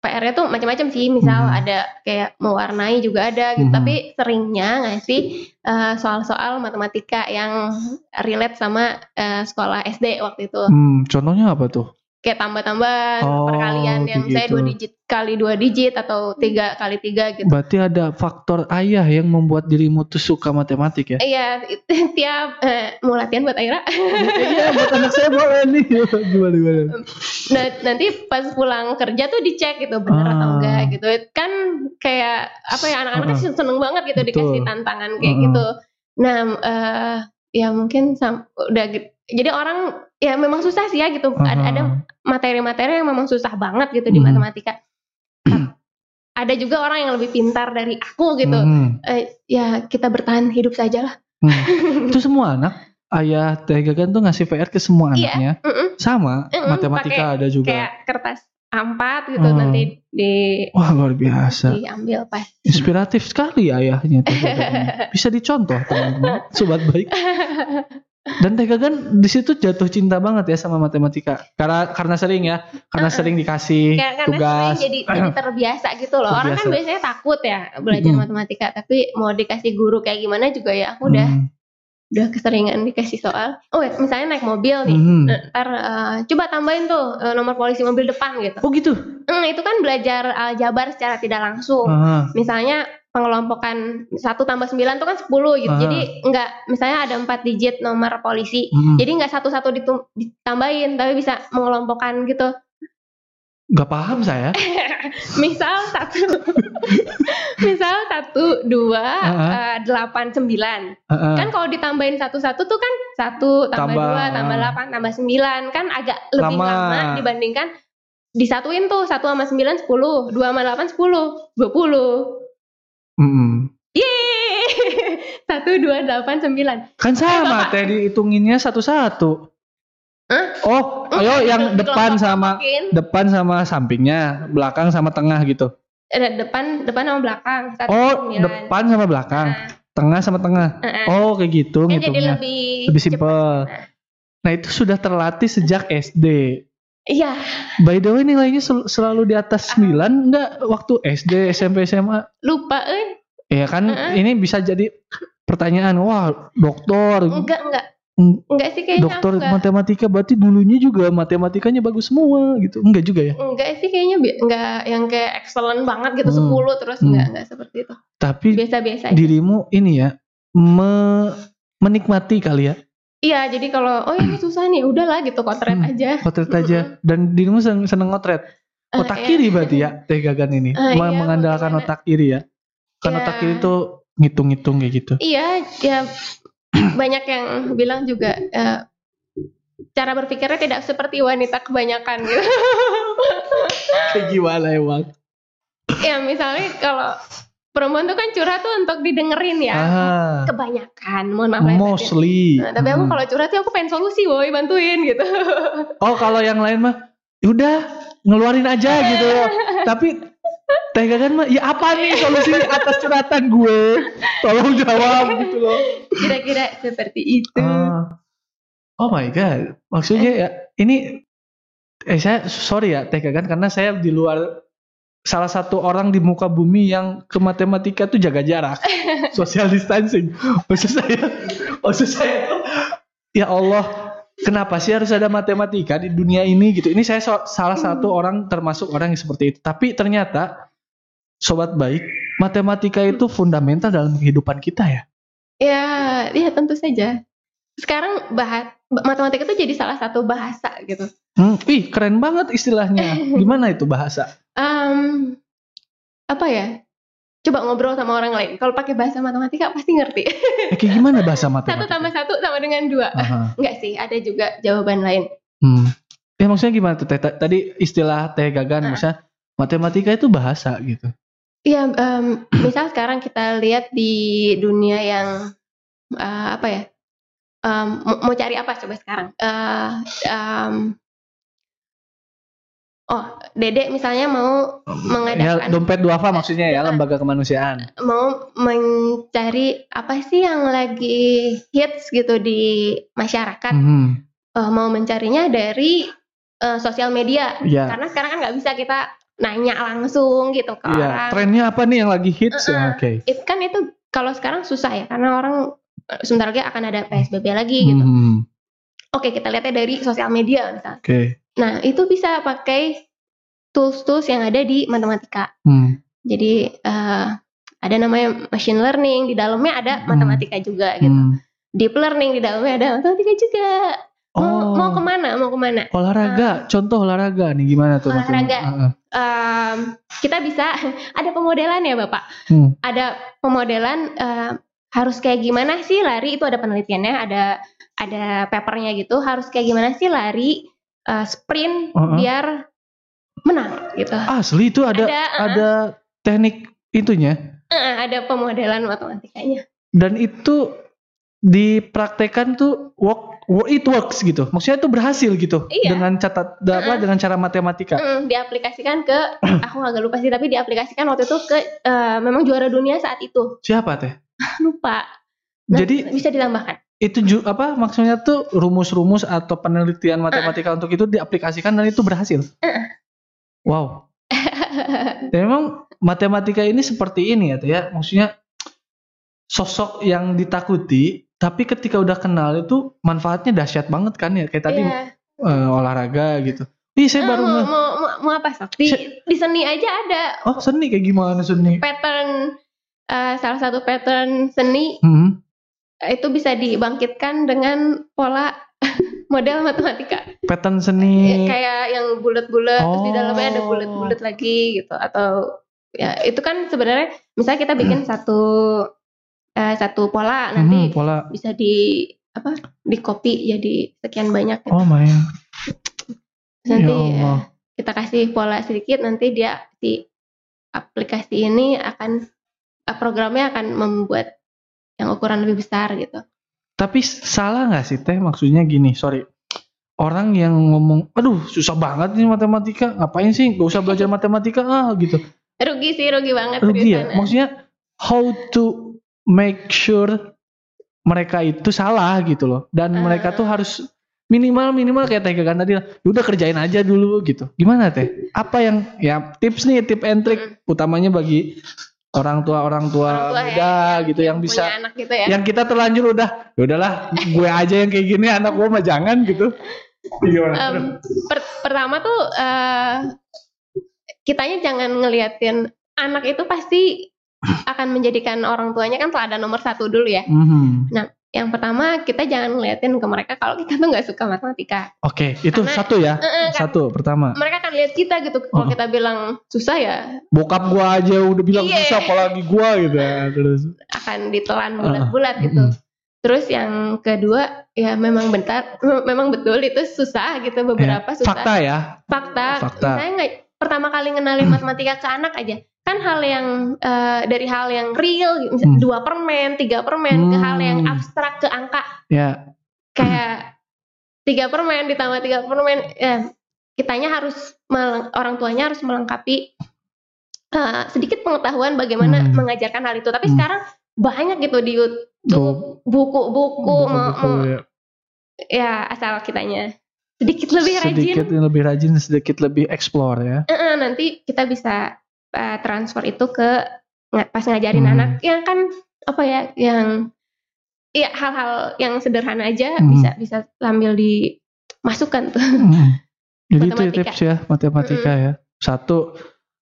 Speaker 2: PR-nya tuh macam-macam sih misal
Speaker 1: Hmm.
Speaker 2: ada kayak mewarnai juga ada gitu
Speaker 1: Hmm.
Speaker 2: tapi seringnya ngasih eh, soal-soal matematika yang relate sama eh, sekolah SD waktu itu
Speaker 1: Hmm, contohnya apa tuh?
Speaker 2: Kayak tambah-tambah
Speaker 1: Oh,
Speaker 2: perkalian yang
Speaker 1: kayak
Speaker 2: saya
Speaker 1: gitu.
Speaker 2: dua digit kali dua digit atau tiga kali tiga gitu
Speaker 1: Berarti ada faktor ayah yang membuat dirimu tuh suka matematik ya?
Speaker 2: Iya, tiap eh, mau latihan buat Aira.
Speaker 1: Iya, buat anak saya boleh nih. Gimana gimana?
Speaker 2: Nah, nanti pas pulang kerja tuh dicek gitu atau
Speaker 1: Ah.
Speaker 2: enggak gitu. Kan kayak apa ya anak-anak kan seneng banget gitu
Speaker 1: Betul.
Speaker 2: dikasih tantangan kayak
Speaker 1: Ah.
Speaker 2: gitu. Nah, eh ya mungkin sam- udah gitu. Jadi orang ya memang susah sih ya gitu. Ada, ada materi-materi yang memang susah banget gitu di
Speaker 1: Hmm.
Speaker 2: matematika. ada juga orang yang lebih pintar dari aku gitu.
Speaker 1: Hmm,
Speaker 2: Eh, ya kita bertahan hidup saja lah.
Speaker 1: hmm. Itu semua anak ayah Teh Gagan tuh ngasih PR ke semua
Speaker 2: Iya.
Speaker 1: anaknya.
Speaker 2: Mm-mm.
Speaker 1: Sama,
Speaker 2: Mm-mm,
Speaker 1: matematika ada juga.
Speaker 2: kayak kertas A4 gitu
Speaker 1: Hmm.
Speaker 2: nanti di
Speaker 1: Wah, luar biasa.
Speaker 2: diambil pas
Speaker 1: Inspiratif sekali ayahnya Teh. Bisa dicontoh teman-teman, sobat baik. Dan Teh Gagan di situ jatuh cinta banget ya sama matematika. Karena karena sering ya, karena sering dikasih
Speaker 2: karena
Speaker 1: tugas.
Speaker 2: sering jadi jadi terbiasa gitu loh orang kan
Speaker 1: Terbiasa.
Speaker 2: biasanya takut ya belajar
Speaker 1: Mm-mm.
Speaker 2: matematika tapi mau dikasih guru kayak gimana juga ya aku udah
Speaker 1: Hmm,
Speaker 2: udah keseringan dikasih soal oh ya, misalnya naik mobil nih
Speaker 1: hmm.
Speaker 2: ntar eh, coba tambahin tuh eh, nomor polisi mobil depan gitu
Speaker 1: Oh gitu.
Speaker 2: Hmm, itu kan belajar aljabar secara tidak langsung
Speaker 1: Ah,
Speaker 2: misalnya pengelompokan satu tambah 9 itu kan 10 gitu
Speaker 1: Ah.
Speaker 2: jadi enggak misalnya ada empat digit nomor polisi
Speaker 1: hmm.
Speaker 2: Jadi nggak satu-satu ditambahin, tapi bisa mengelompokkan gitu.
Speaker 1: Gak paham saya.
Speaker 2: Misal satu, misal satu, dua, eh, delapan, sembilan. Kan kalau ditambahin satu-satu tuh kan satu tambah,
Speaker 1: Tambah,
Speaker 2: dua, tambah
Speaker 1: uh.
Speaker 2: delapan, tambah sembilan. Kan agak lebih
Speaker 1: Lama.
Speaker 2: lama, dibandingkan disatuin tuh satu sama sembilan sepuluh, dua sama delapan sepuluh, dua puluh.
Speaker 1: Mm-mm.
Speaker 2: Yeay! satu dua delapan sembilan
Speaker 1: Kan sama teh dihitunginnya satu-satu.
Speaker 2: Hah?
Speaker 1: Oh,
Speaker 2: Enggak,
Speaker 1: ayo
Speaker 2: di-
Speaker 1: yang depan sama
Speaker 2: kelompok-kelompokin.
Speaker 1: depan sama sampingnya, belakang sama tengah gitu.
Speaker 2: ada depan depan sama belakang satu
Speaker 1: Oh,
Speaker 2: sembilan.
Speaker 1: depan sama belakang,
Speaker 2: Nah,
Speaker 1: tengah sama tengah.
Speaker 2: Heeh.
Speaker 1: Oh, kayak gitu
Speaker 2: Kan jadi lebih
Speaker 1: Lebih simpel.
Speaker 2: Nah,
Speaker 1: Nah, itu sudah terlatih sejak SD.
Speaker 2: Iya,
Speaker 1: By the way nilainya sel- selalu di atas 9 enggak waktu SD, SMP, SMA?
Speaker 2: lupa eh.
Speaker 1: Ya kan
Speaker 2: Heeh.
Speaker 1: ini bisa jadi pertanyaan, wah, dokter,
Speaker 2: Enggak, enggak. Enggak sih kayaknya
Speaker 1: dokter
Speaker 2: enggak.
Speaker 1: matematika berarti dulunya juga matematikanya bagus semua gitu. Enggak juga ya?
Speaker 2: Enggak sih kayaknya enggak yang kayak excellent banget gitu
Speaker 1: Hmm.
Speaker 2: 10 terus
Speaker 1: Hmm.
Speaker 2: enggak enggak seperti itu.
Speaker 1: Tapi
Speaker 2: Biasa-biasa
Speaker 1: dirimu ini ya me- menikmati kali ya
Speaker 2: Iya, jadi kalau oh ini susah nih, udahlah gitu kotret
Speaker 1: Hmm.
Speaker 2: aja.
Speaker 1: potret aja dan dirimu seneng, seneng ngotret
Speaker 2: Eh,
Speaker 1: otak
Speaker 2: iya.
Speaker 1: kiri berarti ya teh gagan ini Me-
Speaker 2: iya,
Speaker 1: mengandalkan
Speaker 2: bagaimana?
Speaker 1: otak kiri ya kan
Speaker 2: Iya.
Speaker 1: otak kiri tuh ngitung-ngitung kayak gitu
Speaker 2: Iya, ya banyak yang bilang juga eh, cara berpikirnya tidak seperti wanita kebanyakan gitu.
Speaker 1: kayak gimana emang
Speaker 2: ya misalnya kalau perempuan tuh kan curhat tuh untuk didengerin ya.
Speaker 1: ah
Speaker 2: Kebanyakan, mohon maaf
Speaker 1: mostly
Speaker 2: Nah, tapi aku
Speaker 1: Hmm.
Speaker 2: kalau curhat sih aku pengen solusi, boy, bantuin gitu.
Speaker 1: oh kalau yang lain mah udah ngeluarin aja gitu tapi teh gagan mah ya apa nih solusi atas curhatan gue tolong jawab gitu loh
Speaker 2: Kira-kira seperti itu.
Speaker 1: Ah. oh my god, maksudnya ya ini eh saya sorry ya Teh Gagan karena saya di luar salah satu orang di muka bumi yang ke matematika tuh jaga jarak, social distancing. Maksud saya, maksud saya tuh, ya Allah, kenapa sih harus ada matematika di dunia ini gitu? Ini saya so- salah satu orang termasuk orang yang seperti itu. Tapi ternyata sobat baik, matematika itu fundamental dalam kehidupan kita ya.
Speaker 2: Ya, ya tentu saja. Sekarang bahas matematika itu jadi salah satu bahasa gitu.
Speaker 1: Hmm, ih keren banget istilahnya. Gimana itu bahasa?
Speaker 2: Em, apa ya? Coba ngobrol sama orang lain. Kalau pakai bahasa matematika pasti ngerti.
Speaker 1: Eh, kayak gimana bahasa
Speaker 2: satu
Speaker 1: matematika?
Speaker 2: tambah satu sama dengan dua.
Speaker 1: Aha.
Speaker 2: Enggak sih, ada juga jawaban lain.
Speaker 1: Hmm. Ya maksudnya gimana tuh Teh? Tadi istilah Teh Gagan misalnya matematika itu bahasa gitu.
Speaker 2: Iya, em, misal sekarang kita lihat di dunia yang eh, apa ya? Em, mau, cari apa coba sekarang? Eh, em, oh, Dede misalnya mau
Speaker 1: Ya,
Speaker 2: mengadakan
Speaker 1: dompet duafa maksudnya ya lembaga kemanusiaan.
Speaker 2: mau mencari apa sih yang lagi hits gitu di masyarakat?
Speaker 1: Hmm.
Speaker 2: Eh, mau mencarinya dari eh, sosial media.
Speaker 1: Iya.
Speaker 2: Karena sekarang kan nggak bisa kita nanya langsung gitu ke
Speaker 1: Iya.
Speaker 2: orang.
Speaker 1: Trennya apa nih yang lagi hits?
Speaker 2: Uh-uh.
Speaker 1: Ya, Oke.
Speaker 2: Itu kan itu kalau sekarang susah ya karena orang eh, sebentar lagi akan ada PSBB lagi gitu.
Speaker 1: Hmm.
Speaker 2: Oke, kita lihatnya dari sosial media misalnya.
Speaker 1: Oke.
Speaker 2: Nah, itu bisa pakai tools-tools yang ada di matematika.
Speaker 1: Hmm.
Speaker 2: Jadi eh, ada namanya machine learning, di dalamnya ada
Speaker 1: Hmm.
Speaker 2: matematika juga gitu.
Speaker 1: Hmm.
Speaker 2: Deep learning di dalamnya ada matematika juga. Mau,
Speaker 1: Oh.
Speaker 2: mau ke mana? Mau ke mana?
Speaker 1: Olahraga, contoh olahraga nih gimana tuh?
Speaker 2: Olahraga. Em, kita bisa ada pemodelan ya bapak.
Speaker 1: Hmm.
Speaker 2: Ada pemodelan em, harus kayak gimana sih lari itu ada penelitiannya, ada ada papernya gitu. Harus kayak gimana sih lari eh, sprint
Speaker 1: Uh-uh.
Speaker 2: biar menang gitu.
Speaker 1: Asli itu ada
Speaker 2: Ada, uh-uh.
Speaker 1: ada teknik itunya
Speaker 2: Eh, ada pemodelan matematikanya.
Speaker 1: dan itu dipraktekan tuh work, work it works gitu. Maksudnya itu berhasil gitu
Speaker 2: Iya.
Speaker 1: dengan catat da- apa dengan cara matematika.
Speaker 2: Mm, diaplikasikan ke aku agak lupa sih tapi diaplikasikan waktu itu ke eh, memang juara dunia saat itu
Speaker 1: Siapa teh?
Speaker 2: Lupa Nah,
Speaker 1: Jadi
Speaker 2: bisa ditambahkan
Speaker 1: itu ju- apa maksudnya tuh rumus-rumus atau penelitian matematika untuk itu diaplikasikan dan itu berhasil. Wow. Dan memang matematika ini seperti ini ya, ya. Maksudnya sosok yang ditakuti, tapi ketika udah kenal itu manfaatnya dahsyat banget kan ya. Kayak tadi
Speaker 2: Iya.
Speaker 1: eh, olahraga gitu. Ih, saya
Speaker 2: Eh,
Speaker 1: baru
Speaker 2: mau, mau, mau, mau apa Sok? Di, di seni aja ada
Speaker 1: Oh, seni kayak gimana seni?
Speaker 2: pattern eh, salah satu pattern seni
Speaker 1: Hmm.
Speaker 2: itu bisa dibangkitkan dengan pola model matematika
Speaker 1: Pattern
Speaker 2: Ya,
Speaker 1: seni.
Speaker 2: kayak yang bulat-bulat terus di dalamnya ada
Speaker 1: Oh.
Speaker 2: bulat-bulat lagi gitu atau ya itu kan sebenarnya misalnya kita bikin satu eh, satu pola nanti
Speaker 1: Hmm, pola.
Speaker 2: bisa di apa di copy jadi sekian banyak gitu.
Speaker 1: Oh my.
Speaker 2: Terus nanti
Speaker 1: ya
Speaker 2: kita kasih pola sedikit nanti dia di aplikasi ini akan programnya akan membuat yang ukuran lebih besar gitu.
Speaker 1: Tapi salah nggak sih teh? Maksudnya gini, sorry. Orang yang ngomong, aduh susah banget nih matematika, ngapain sih? Gak usah belajar matematika ah gitu.
Speaker 2: Rugi sih, rugi banget.
Speaker 1: Rugi ya? Maksudnya how to make sure mereka itu salah gitu loh. Dan uh. mereka tuh harus minimal minimal kayak teh kan tadi, ya udah kerjain aja dulu gitu. Gimana teh? Apa yang ya tips nih, tip and trick hmm. utamanya bagi orang tua orang tua, orang tua muda ya, gitu yang, yang bisa gitu ya. yang kita terlanjur udah ya udahlah gue aja yang kayak gini anak gue mah jangan gitu
Speaker 2: um, per pertama tuh uh, kitanya jangan ngeliatin anak itu pasti akan menjadikan orang tuanya kan ada nomor satu dulu ya. Mm-hmm. Nah, yang pertama kita jangan ngeliatin ke mereka kalau kita tuh nggak suka matematika.
Speaker 1: Oke, okay, itu Karena, satu ya. Uh, kan, satu pertama.
Speaker 2: Mereka akan lihat kita gitu. Kalau oh. kita bilang susah ya.
Speaker 1: Bokap gua aja udah bilang yeah. susah, apalagi gua gitu ya. Terus
Speaker 2: akan ditelan bulat-bulat uh, gitu. Mm-hmm. Terus yang kedua ya memang bentar, memang betul itu susah gitu beberapa
Speaker 1: yeah.
Speaker 2: susah.
Speaker 1: Fakta ya.
Speaker 2: Fakta. Fakta. Saya nggak pertama kali ngenalin matematika ke anak aja kan hal yang uh, dari hal yang real misalnya hmm. dua permen tiga permen hmm. ke hal yang hmm. abstrak ke angka
Speaker 1: ya
Speaker 2: kayak tiga permen ditambah tiga permen ya kitanya harus orang tuanya harus melengkapi uh, sedikit pengetahuan bagaimana hmm. mengajarkan hal itu tapi hmm. sekarang banyak gitu di YouTube buku-buku ya. ya asal kitanya sedikit lebih rajin
Speaker 1: sedikit lebih rajin sedikit lebih explore ya
Speaker 2: uh -uh, nanti kita bisa uh, transfer itu ke pas ngajarin hmm. anak yang kan apa ya yang ya hal-hal yang sederhana aja hmm. bisa bisa sambil dimasukkan tuh. Hmm.
Speaker 1: Jadi itu ya tips ya matematika hmm. ya. Satu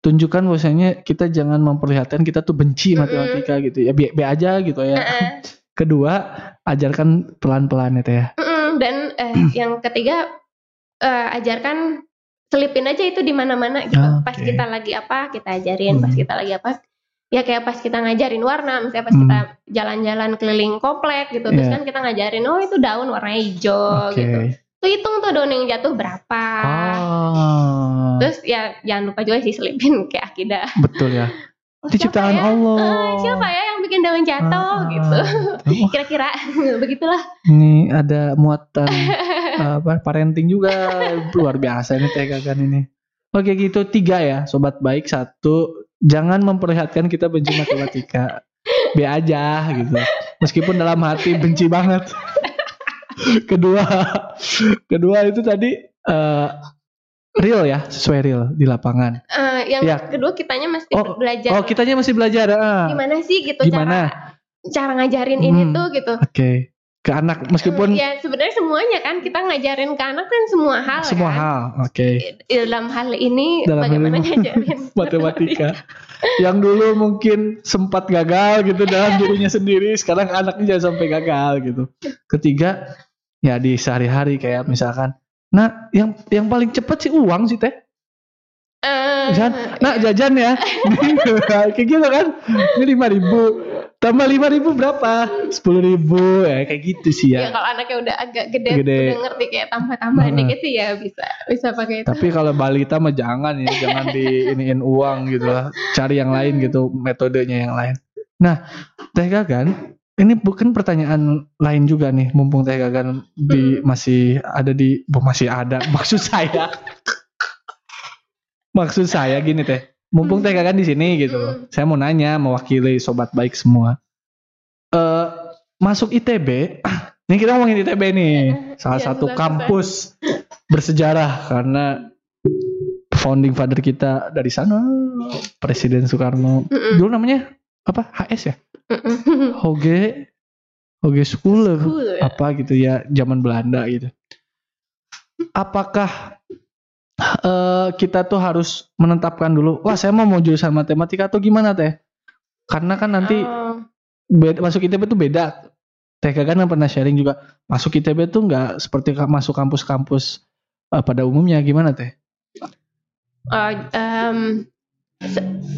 Speaker 1: tunjukkan bahwasanya kita jangan memperlihatkan kita tuh benci hmm. matematika gitu ya. Be, be aja gitu ya. Kedua, ajarkan pelan-pelan itu ya.
Speaker 2: Hmm. Dan eh, yang ketiga uh, ajarkan selipin aja itu di mana-mana gitu. Okay. Pas kita lagi apa kita ajarin, hmm. pas kita lagi apa ya kayak pas kita ngajarin warna, misalnya pas hmm. kita jalan-jalan keliling komplek gitu, yeah. terus kan kita ngajarin oh itu daun warna hijau okay. gitu. Tuh hitung tuh daun yang jatuh berapa. Oh. Terus ya jangan lupa juga sih selipin kayak akidah.
Speaker 1: Betul ya. Itu ciptaan ya? Allah. Uh,
Speaker 2: siapa ya yang bikin daun jatuh ah, gitu. Kira-kira begitulah.
Speaker 1: Ini ada muatan apa parenting juga luar biasa ini tegakan ini. Oke gitu tiga ya sobat baik satu jangan memperlihatkan kita benci matematika. B aja gitu. Meskipun dalam hati benci banget. kedua kedua itu tadi uh, real ya sesuai real di lapangan
Speaker 2: uh, yang ya. kedua kitanya masih
Speaker 1: oh,
Speaker 2: belajar
Speaker 1: oh kitanya masih belajar uh.
Speaker 2: gimana sih gitu
Speaker 1: gimana
Speaker 2: cara cara ngajarin hmm, ini tuh gitu
Speaker 1: oke okay. Ke anak meskipun
Speaker 2: ya sebenarnya semuanya kan kita ngajarin ke anak kan semua hal
Speaker 1: semua
Speaker 2: kan?
Speaker 1: hal oke okay.
Speaker 2: dalam hal ini dalam bagaimana ini, ngajarin
Speaker 1: matematika yang dulu mungkin sempat gagal gitu dalam dirinya sendiri sekarang anaknya jangan sampai gagal gitu ketiga ya di sehari-hari kayak misalkan Nah, yang yang paling cepet sih uang sih teh. Uh, nah iya. jajan ya, kayak gitu kan, ini lima ribu, tambah lima ribu berapa? Sepuluh ribu, ya kayak gitu sih ya.
Speaker 2: Ya kalau anaknya udah agak gede, gede. udah ngerti kayak tambah-tambah uh, dikit sih ya bisa bisa pakai itu.
Speaker 1: Tapi kalau balita mah jangan ya, jangan di iniin uang gitu lah, cari yang lain gitu, metodenya yang lain. Nah, teh kan ini bukan pertanyaan lain juga nih mumpung teh gagan di hmm. masih ada di masih ada maksud saya maksud saya gini teh mumpung teh gagan di sini gitu hmm. saya mau nanya mewakili sobat baik semua. Uh, masuk ITB ini kita ngomongin ITB nih. Salah ya, satu kampus bersejarah karena founding father kita dari sana Presiden Soekarno. Dulu namanya apa? HS ya? Hoge Hoge School, ya? apa gitu ya zaman Belanda gitu. Apakah uh, kita tuh harus menetapkan dulu, wah saya mau mau jurusan matematika atau gimana teh? Karena kan nanti uh. beda, masuk ITB tuh beda. Teh kan pernah sharing juga masuk ITB tuh nggak seperti masuk kampus-kampus uh, pada umumnya gimana teh?
Speaker 2: Uh, um,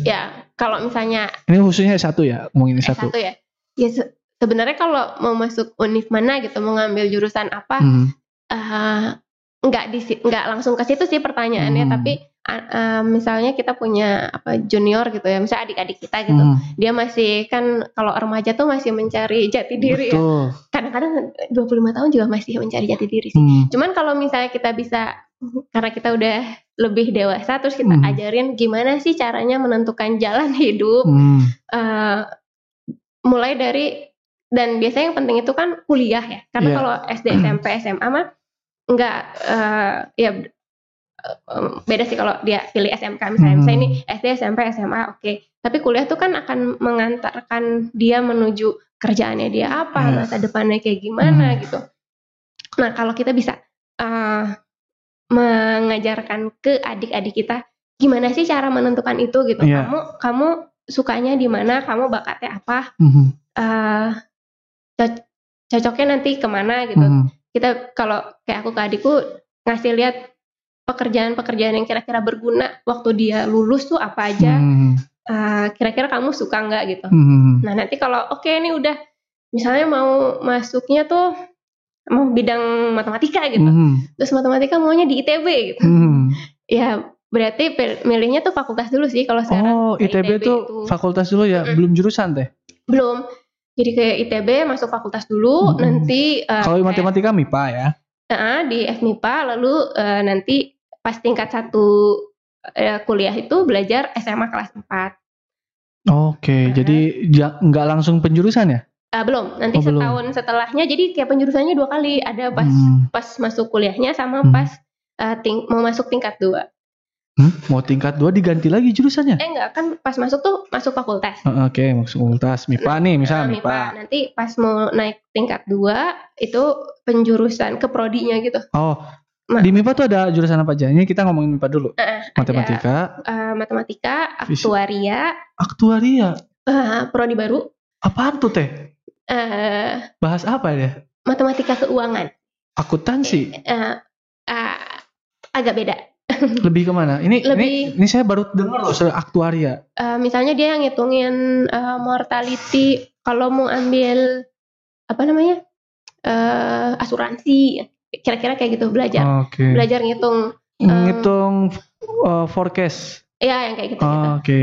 Speaker 2: ya kalau misalnya
Speaker 1: ini khususnya satu ya ngomongin satu.
Speaker 2: Satu ya. Ya se sebenarnya kalau mau masuk univ mana gitu mau ngambil jurusan apa hmm. uh, nggak di nggak langsung ke situ sih pertanyaannya hmm. tapi uh, misalnya kita punya apa junior gitu ya, misalnya adik-adik kita gitu,
Speaker 1: Hmm,
Speaker 2: dia masih kan kalau remaja tuh masih mencari jati diri ya.
Speaker 1: betul.
Speaker 2: Kadang-kadang 25 tahun juga masih mencari jati diri sih.
Speaker 1: Hmm,
Speaker 2: Cuman kalau misalnya kita bisa karena kita udah lebih dewasa terus kita
Speaker 1: Hmm.
Speaker 2: ajarin gimana sih caranya menentukan jalan hidup
Speaker 1: hmm,
Speaker 2: eh, mulai dari dan biasanya yang penting itu kan kuliah ya karena
Speaker 1: Iya.
Speaker 2: kalau SD SMP SMA mah nggak eh, ya eh, beda sih kalau dia pilih SMK misalnya
Speaker 1: Hmm.
Speaker 2: misalnya ini SD SMP SMA oke tapi kuliah tuh kan akan mengantarkan dia menuju kerjaannya dia apa
Speaker 1: Yes.
Speaker 2: masa depannya kayak gimana
Speaker 1: Hmm.
Speaker 2: gitu nah kalau kita bisa eh, mengajarkan ke adik-adik kita gimana sih cara menentukan itu gitu
Speaker 1: Iya.
Speaker 2: kamu kamu sukanya di mana kamu bakatnya apa
Speaker 1: hmm,
Speaker 2: co- cocoknya nanti ke mana gitu.
Speaker 1: hmm.
Speaker 2: Kita kalau kayak aku ke adikku ngasih lihat pekerjaan-pekerjaan yang kira-kira berguna waktu dia lulus tuh apa aja.
Speaker 1: Hmm,
Speaker 2: Eh, kira-kira kamu suka nggak gitu.
Speaker 1: hmm,
Speaker 2: Nah nanti kalau oke ini udah misalnya mau masuknya tuh mau bidang matematika gitu.
Speaker 1: hmm,
Speaker 2: Terus matematika maunya di ITB gitu.
Speaker 1: hmm.
Speaker 2: Ya berarti milihnya tuh fakultas dulu sih kalau sekarang.
Speaker 1: Oh,
Speaker 2: Ke
Speaker 1: ITB tuh
Speaker 2: itu.
Speaker 1: fakultas dulu ya,
Speaker 2: Mm-mm.
Speaker 1: belum jurusan teh.
Speaker 2: belum. Jadi ke ITB masuk fakultas dulu,
Speaker 1: Mm-mm.
Speaker 2: nanti eh,
Speaker 1: Kalau
Speaker 2: kayak-
Speaker 1: matematika MIPA ya.
Speaker 2: Nah, di FMIPA lalu eh, nanti pas tingkat satu eh, kuliah itu belajar SMA kelas 4.
Speaker 1: Oke, jadi ja- nggak langsung penjurusan ya?
Speaker 2: Ah, belum, nanti
Speaker 1: Oh, belum.
Speaker 2: setahun setelahnya jadi kayak penjurusannya dua kali, ada pas
Speaker 1: Hmm.
Speaker 2: pas masuk kuliahnya sama
Speaker 1: Hmm.
Speaker 2: pas eh, ting- mau masuk tingkat dua.
Speaker 1: Hmm, Mau tingkat dua diganti lagi jurusannya?
Speaker 2: Eh enggak, kan pas masuk tuh masuk fakultas.
Speaker 1: Oke, masuk fakultas MIPA nih, misalnya
Speaker 2: Nah,
Speaker 1: MIPA.
Speaker 2: Nanti pas mau naik tingkat dua itu penjurusan ke prodinya gitu.
Speaker 1: Oh,
Speaker 2: Ma-
Speaker 1: di MIPA tuh ada jurusan apa aja? Ini kita ngomongin MIPA dulu.
Speaker 2: Eh,
Speaker 1: Matematika,
Speaker 2: ada, eh, matematika, aktuaria,
Speaker 1: aktuaria.
Speaker 2: eh, prodi baru,
Speaker 1: Apaan tuh teh?
Speaker 2: eh,
Speaker 1: Bahas apa ya?
Speaker 2: matematika keuangan.
Speaker 1: Akuntansi.
Speaker 2: Eh, eh, agak beda.
Speaker 1: Lebih ke mana? Ini ini
Speaker 2: Lebih-
Speaker 1: ini saya baru dengar loh soal aktuaria.
Speaker 2: Eh, misalnya dia yang ngitungin eh, mortality kalau mau ambil apa namanya eh, asuransi, kira-kira kayak gitu belajar,
Speaker 1: Oke.
Speaker 2: belajar ngitung, em,
Speaker 1: Ngitung uh, forecast.
Speaker 2: ya yang kayak gitu. gitu.
Speaker 1: Oh, Oke.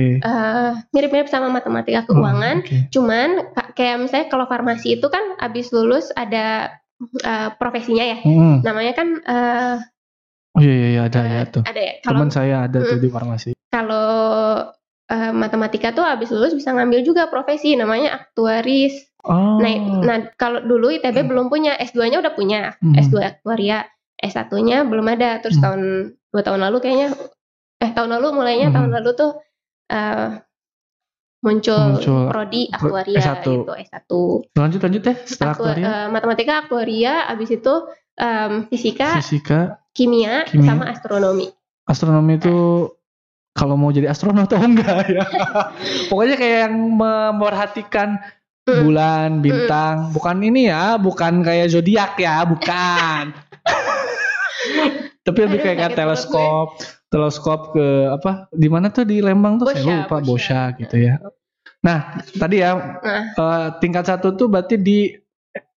Speaker 2: mirip-mirip sama matematika keuangan,
Speaker 1: Oh, Oke.
Speaker 2: cuman ka- kayak misalnya kalau farmasi itu kan abis lulus ada eh, profesinya ya,
Speaker 1: Hmm.
Speaker 2: namanya kan eh,
Speaker 1: Oh iya iya iya, ada
Speaker 2: eh,
Speaker 1: ya tuh.
Speaker 2: ada ya. Kalau
Speaker 1: Teman saya ada tuh di farmasi.
Speaker 2: kalau eh, matematika tuh abis lulus bisa ngambil juga profesi namanya aktuaris.
Speaker 1: Oh.
Speaker 2: Nah, nah kalau dulu ITB belum punya, S2-nya udah punya,
Speaker 1: Hmm.
Speaker 2: S2 aktuaria, S1-nya belum ada. Terus
Speaker 1: Hmm.
Speaker 2: tahun dua tahun lalu kayaknya, eh tahun lalu mulainya
Speaker 1: Hmm.
Speaker 2: tahun lalu tuh eh, muncul,
Speaker 1: Muncul
Speaker 2: prodi
Speaker 1: pro-
Speaker 2: aktuaria
Speaker 1: S1.
Speaker 2: gitu S1.
Speaker 1: Lanjut lanjut ya setelah
Speaker 2: Aktu-
Speaker 1: aktuaria.
Speaker 2: eh, matematika aktuaria, abis itu em, fisika,
Speaker 1: Fisika,
Speaker 2: kimia,
Speaker 1: Kimia.
Speaker 2: sama astronomi.
Speaker 1: astronomi itu kalau mau jadi astronot atau enggak ya? Pokoknya kayak yang memperhatikan
Speaker 2: Mm.
Speaker 1: bulan, bintang, bukan ini ya, bukan kayak zodiak ya, bukan. Tapi lebih kayak, teleskop, teleskop ke apa? Di mana tuh di Lembang tuh saya lupa.
Speaker 2: Bosya
Speaker 1: gitu ya. Nah, tadi ya
Speaker 2: Nah.
Speaker 1: eh, tingkat satu tuh berarti di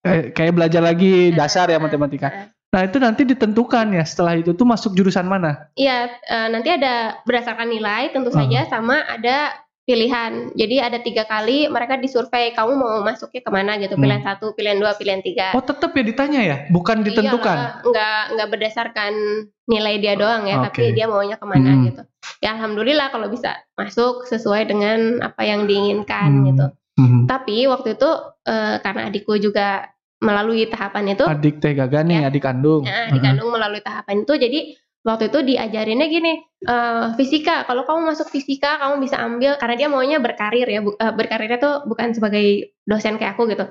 Speaker 1: kayak belajar lagi dasar ya matematika.
Speaker 2: Nah,
Speaker 1: Nah, itu nanti ditentukan ya setelah itu tuh masuk jurusan mana?
Speaker 2: Iya, eh, nanti ada berdasarkan nilai tentu
Speaker 1: Ah.
Speaker 2: saja sama ada pilihan. Jadi ada tiga kali mereka disurvei kamu mau masuknya ke mana gitu.
Speaker 1: Hmm.
Speaker 2: Pilihan satu, pilihan dua, pilihan tiga.
Speaker 1: Oh, tetap ya ditanya ya, bukan ditentukan.
Speaker 2: Iyalah, nggak nggak berdasarkan nilai dia doang ya,
Speaker 1: Oke.
Speaker 2: tapi dia maunya ke mana
Speaker 1: Hmm.
Speaker 2: gitu. Ya alhamdulillah kalau bisa masuk sesuai dengan apa yang diinginkan
Speaker 1: Hmm.
Speaker 2: gitu.
Speaker 1: Mhm.
Speaker 2: Tapi waktu itu eh, karena adikku juga melalui tahapan itu,
Speaker 1: Adik teh gaga nih,
Speaker 2: Ya.
Speaker 1: adik kandung.
Speaker 2: Nah, dikandung melalui tahapan itu jadi waktu itu diajarinnya gini eh, fisika kalau kamu masuk fisika kamu bisa ambil karena dia maunya berkarir ya bu- eh, berkarirnya tuh bukan sebagai dosen kayak aku gitu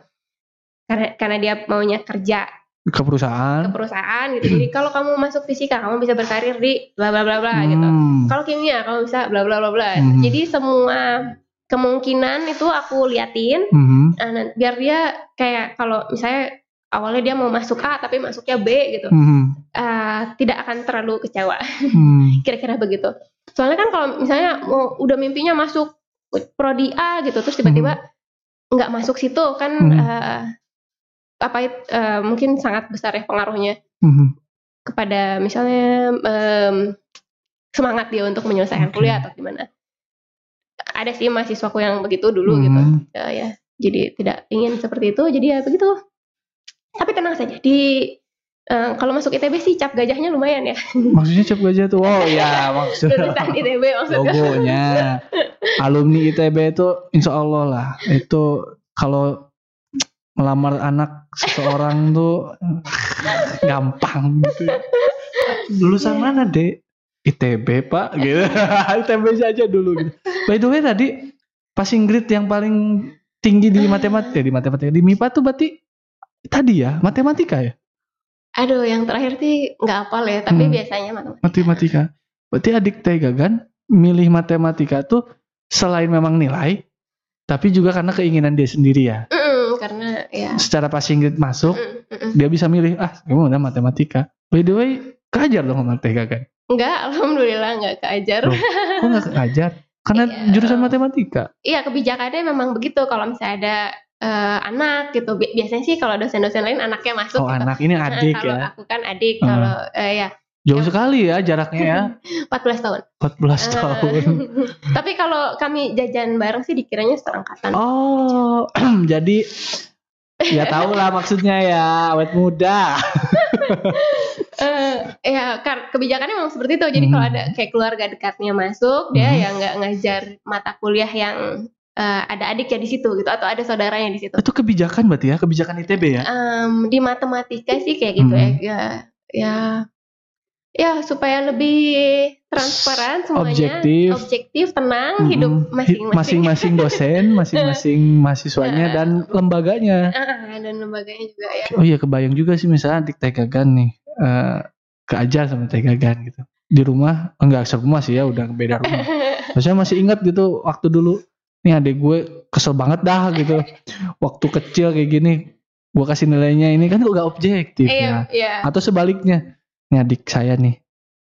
Speaker 2: karena karena dia maunya kerja
Speaker 1: Ke
Speaker 2: ke
Speaker 1: perusahaan.
Speaker 2: perusahaan gitu jadi kalau kamu masuk fisika kamu bisa berkarir di bla bla bla bla gitu
Speaker 1: Hmm.
Speaker 2: kalau kimia kamu bisa bla bla bla bla
Speaker 1: Hmm.
Speaker 2: jadi semua kemungkinan itu aku liatin
Speaker 1: Mhm.
Speaker 2: Nah, nan- biar dia kayak kalau misalnya awalnya dia mau masuk A tapi masuknya B gitu,
Speaker 1: Mhm.
Speaker 2: eh, tidak akan terlalu kecewa.
Speaker 1: Hmm.
Speaker 2: Kira-kira begitu. Soalnya kan kalau misalnya mau udah mimpinya masuk prodi A gitu, terus tiba-tiba nggak masuk situ kan
Speaker 1: Mhm.
Speaker 2: eh, apa eh, mungkin sangat besar ya pengaruhnya
Speaker 1: Mhm.
Speaker 2: kepada misalnya em, semangat dia untuk menyelesaikan
Speaker 1: Oke.
Speaker 2: kuliah atau gimana. Ada sih mahasiswaku yang begitu dulu gitu.
Speaker 1: Hmm.
Speaker 2: Ya, ya. Jadi tidak ingin seperti itu, jadi ya begitu. Tapi tenang saja di eh, kalau masuk ITB sih cap gajahnya lumayan ya.
Speaker 1: Maksudnya cap gajah tuh. Oh ya maksudnya.
Speaker 2: Lulusan ITB maksudnya.
Speaker 1: logonya alumni ITB itu insya Allah lah itu kalau melamar anak seseorang tuh gampang gitu lulusan mana dek ITB pak gitu ITB saja dulu gitu by the way tadi passing grade yang paling tinggi di matematika di matematika di MIPA tuh berarti tadi ya matematika ya
Speaker 2: Aduh, yang terakhir sih nggak hafal ya, tapi
Speaker 1: Hmm.
Speaker 2: biasanya matematika.
Speaker 1: matematika berarti adik Tega kan milih matematika tuh selain memang nilai tapi juga karena keinginan dia sendiri ya
Speaker 2: Mm, karena ya.
Speaker 1: secara passing grade masuk
Speaker 2: mm, mm, mm.
Speaker 1: dia bisa milih ah udah matematika by the way keajar dong sama Tega kan
Speaker 2: Enggak, alhamdulillah nggak keajar.
Speaker 1: Loh, kok nggak keajar karena
Speaker 2: Iya.
Speaker 1: jurusan matematika
Speaker 2: Iya kebijakannya memang begitu. Kalau misalnya ada eh, anak gitu, Bi- biasanya sih kalau dosen-dosen lain anaknya masuk.
Speaker 1: oh
Speaker 2: gitu.
Speaker 1: anak ini
Speaker 2: Nah,
Speaker 1: adik
Speaker 2: kalau
Speaker 1: ya
Speaker 2: aku kan adik,
Speaker 1: Hmm.
Speaker 2: kalau eh, ya
Speaker 1: jauh
Speaker 2: Ya.
Speaker 1: sekali ya jaraknya ya
Speaker 2: 14 tahun.
Speaker 1: 14
Speaker 2: Eh,
Speaker 1: tahun
Speaker 2: tapi kalau kami jajan bareng sih dikiranya seangkatan.
Speaker 1: oh jadi ya tahu lah maksudnya ya awet muda
Speaker 2: Eh, ya kebijakannya memang seperti itu. Jadi kalau
Speaker 1: Hmm.
Speaker 2: ada kayak keluarga dekatnya masuk, dia
Speaker 1: Hmm.
Speaker 2: yang nggak ngajar mata kuliah yang eh, ada adiknya di situ gitu atau ada saudaranya di situ.
Speaker 1: itu kebijakan berarti ya kebijakan ITB ya
Speaker 2: Em, di matematika sih kayak gitu ya.
Speaker 1: Hmm.
Speaker 2: ya. Ya ya supaya lebih transparan semuanya,
Speaker 1: Objektif.
Speaker 2: objektif, tenang,
Speaker 1: Mm-mm.
Speaker 2: hidup
Speaker 1: Hi-
Speaker 2: masing-masing.
Speaker 1: masing-masing dosen, masing-masing mahasiswanya dan lembaganya.
Speaker 2: Ah, dan lembaganya juga ya.
Speaker 1: Oh iya kebayang juga sih misalnya adik Tegagan nih eh keajar sama Tegagan gitu. Di rumah enggak serumah sih ya udah beda rumah. Saya masih ingat gitu waktu dulu nih adik gue kesel banget dah gitu. Waktu kecil kayak gini gue kasih nilainya ini kan gue gak objektif
Speaker 2: Iya,
Speaker 1: ya.
Speaker 2: iya.
Speaker 1: Atau sebaliknya nih adik saya nih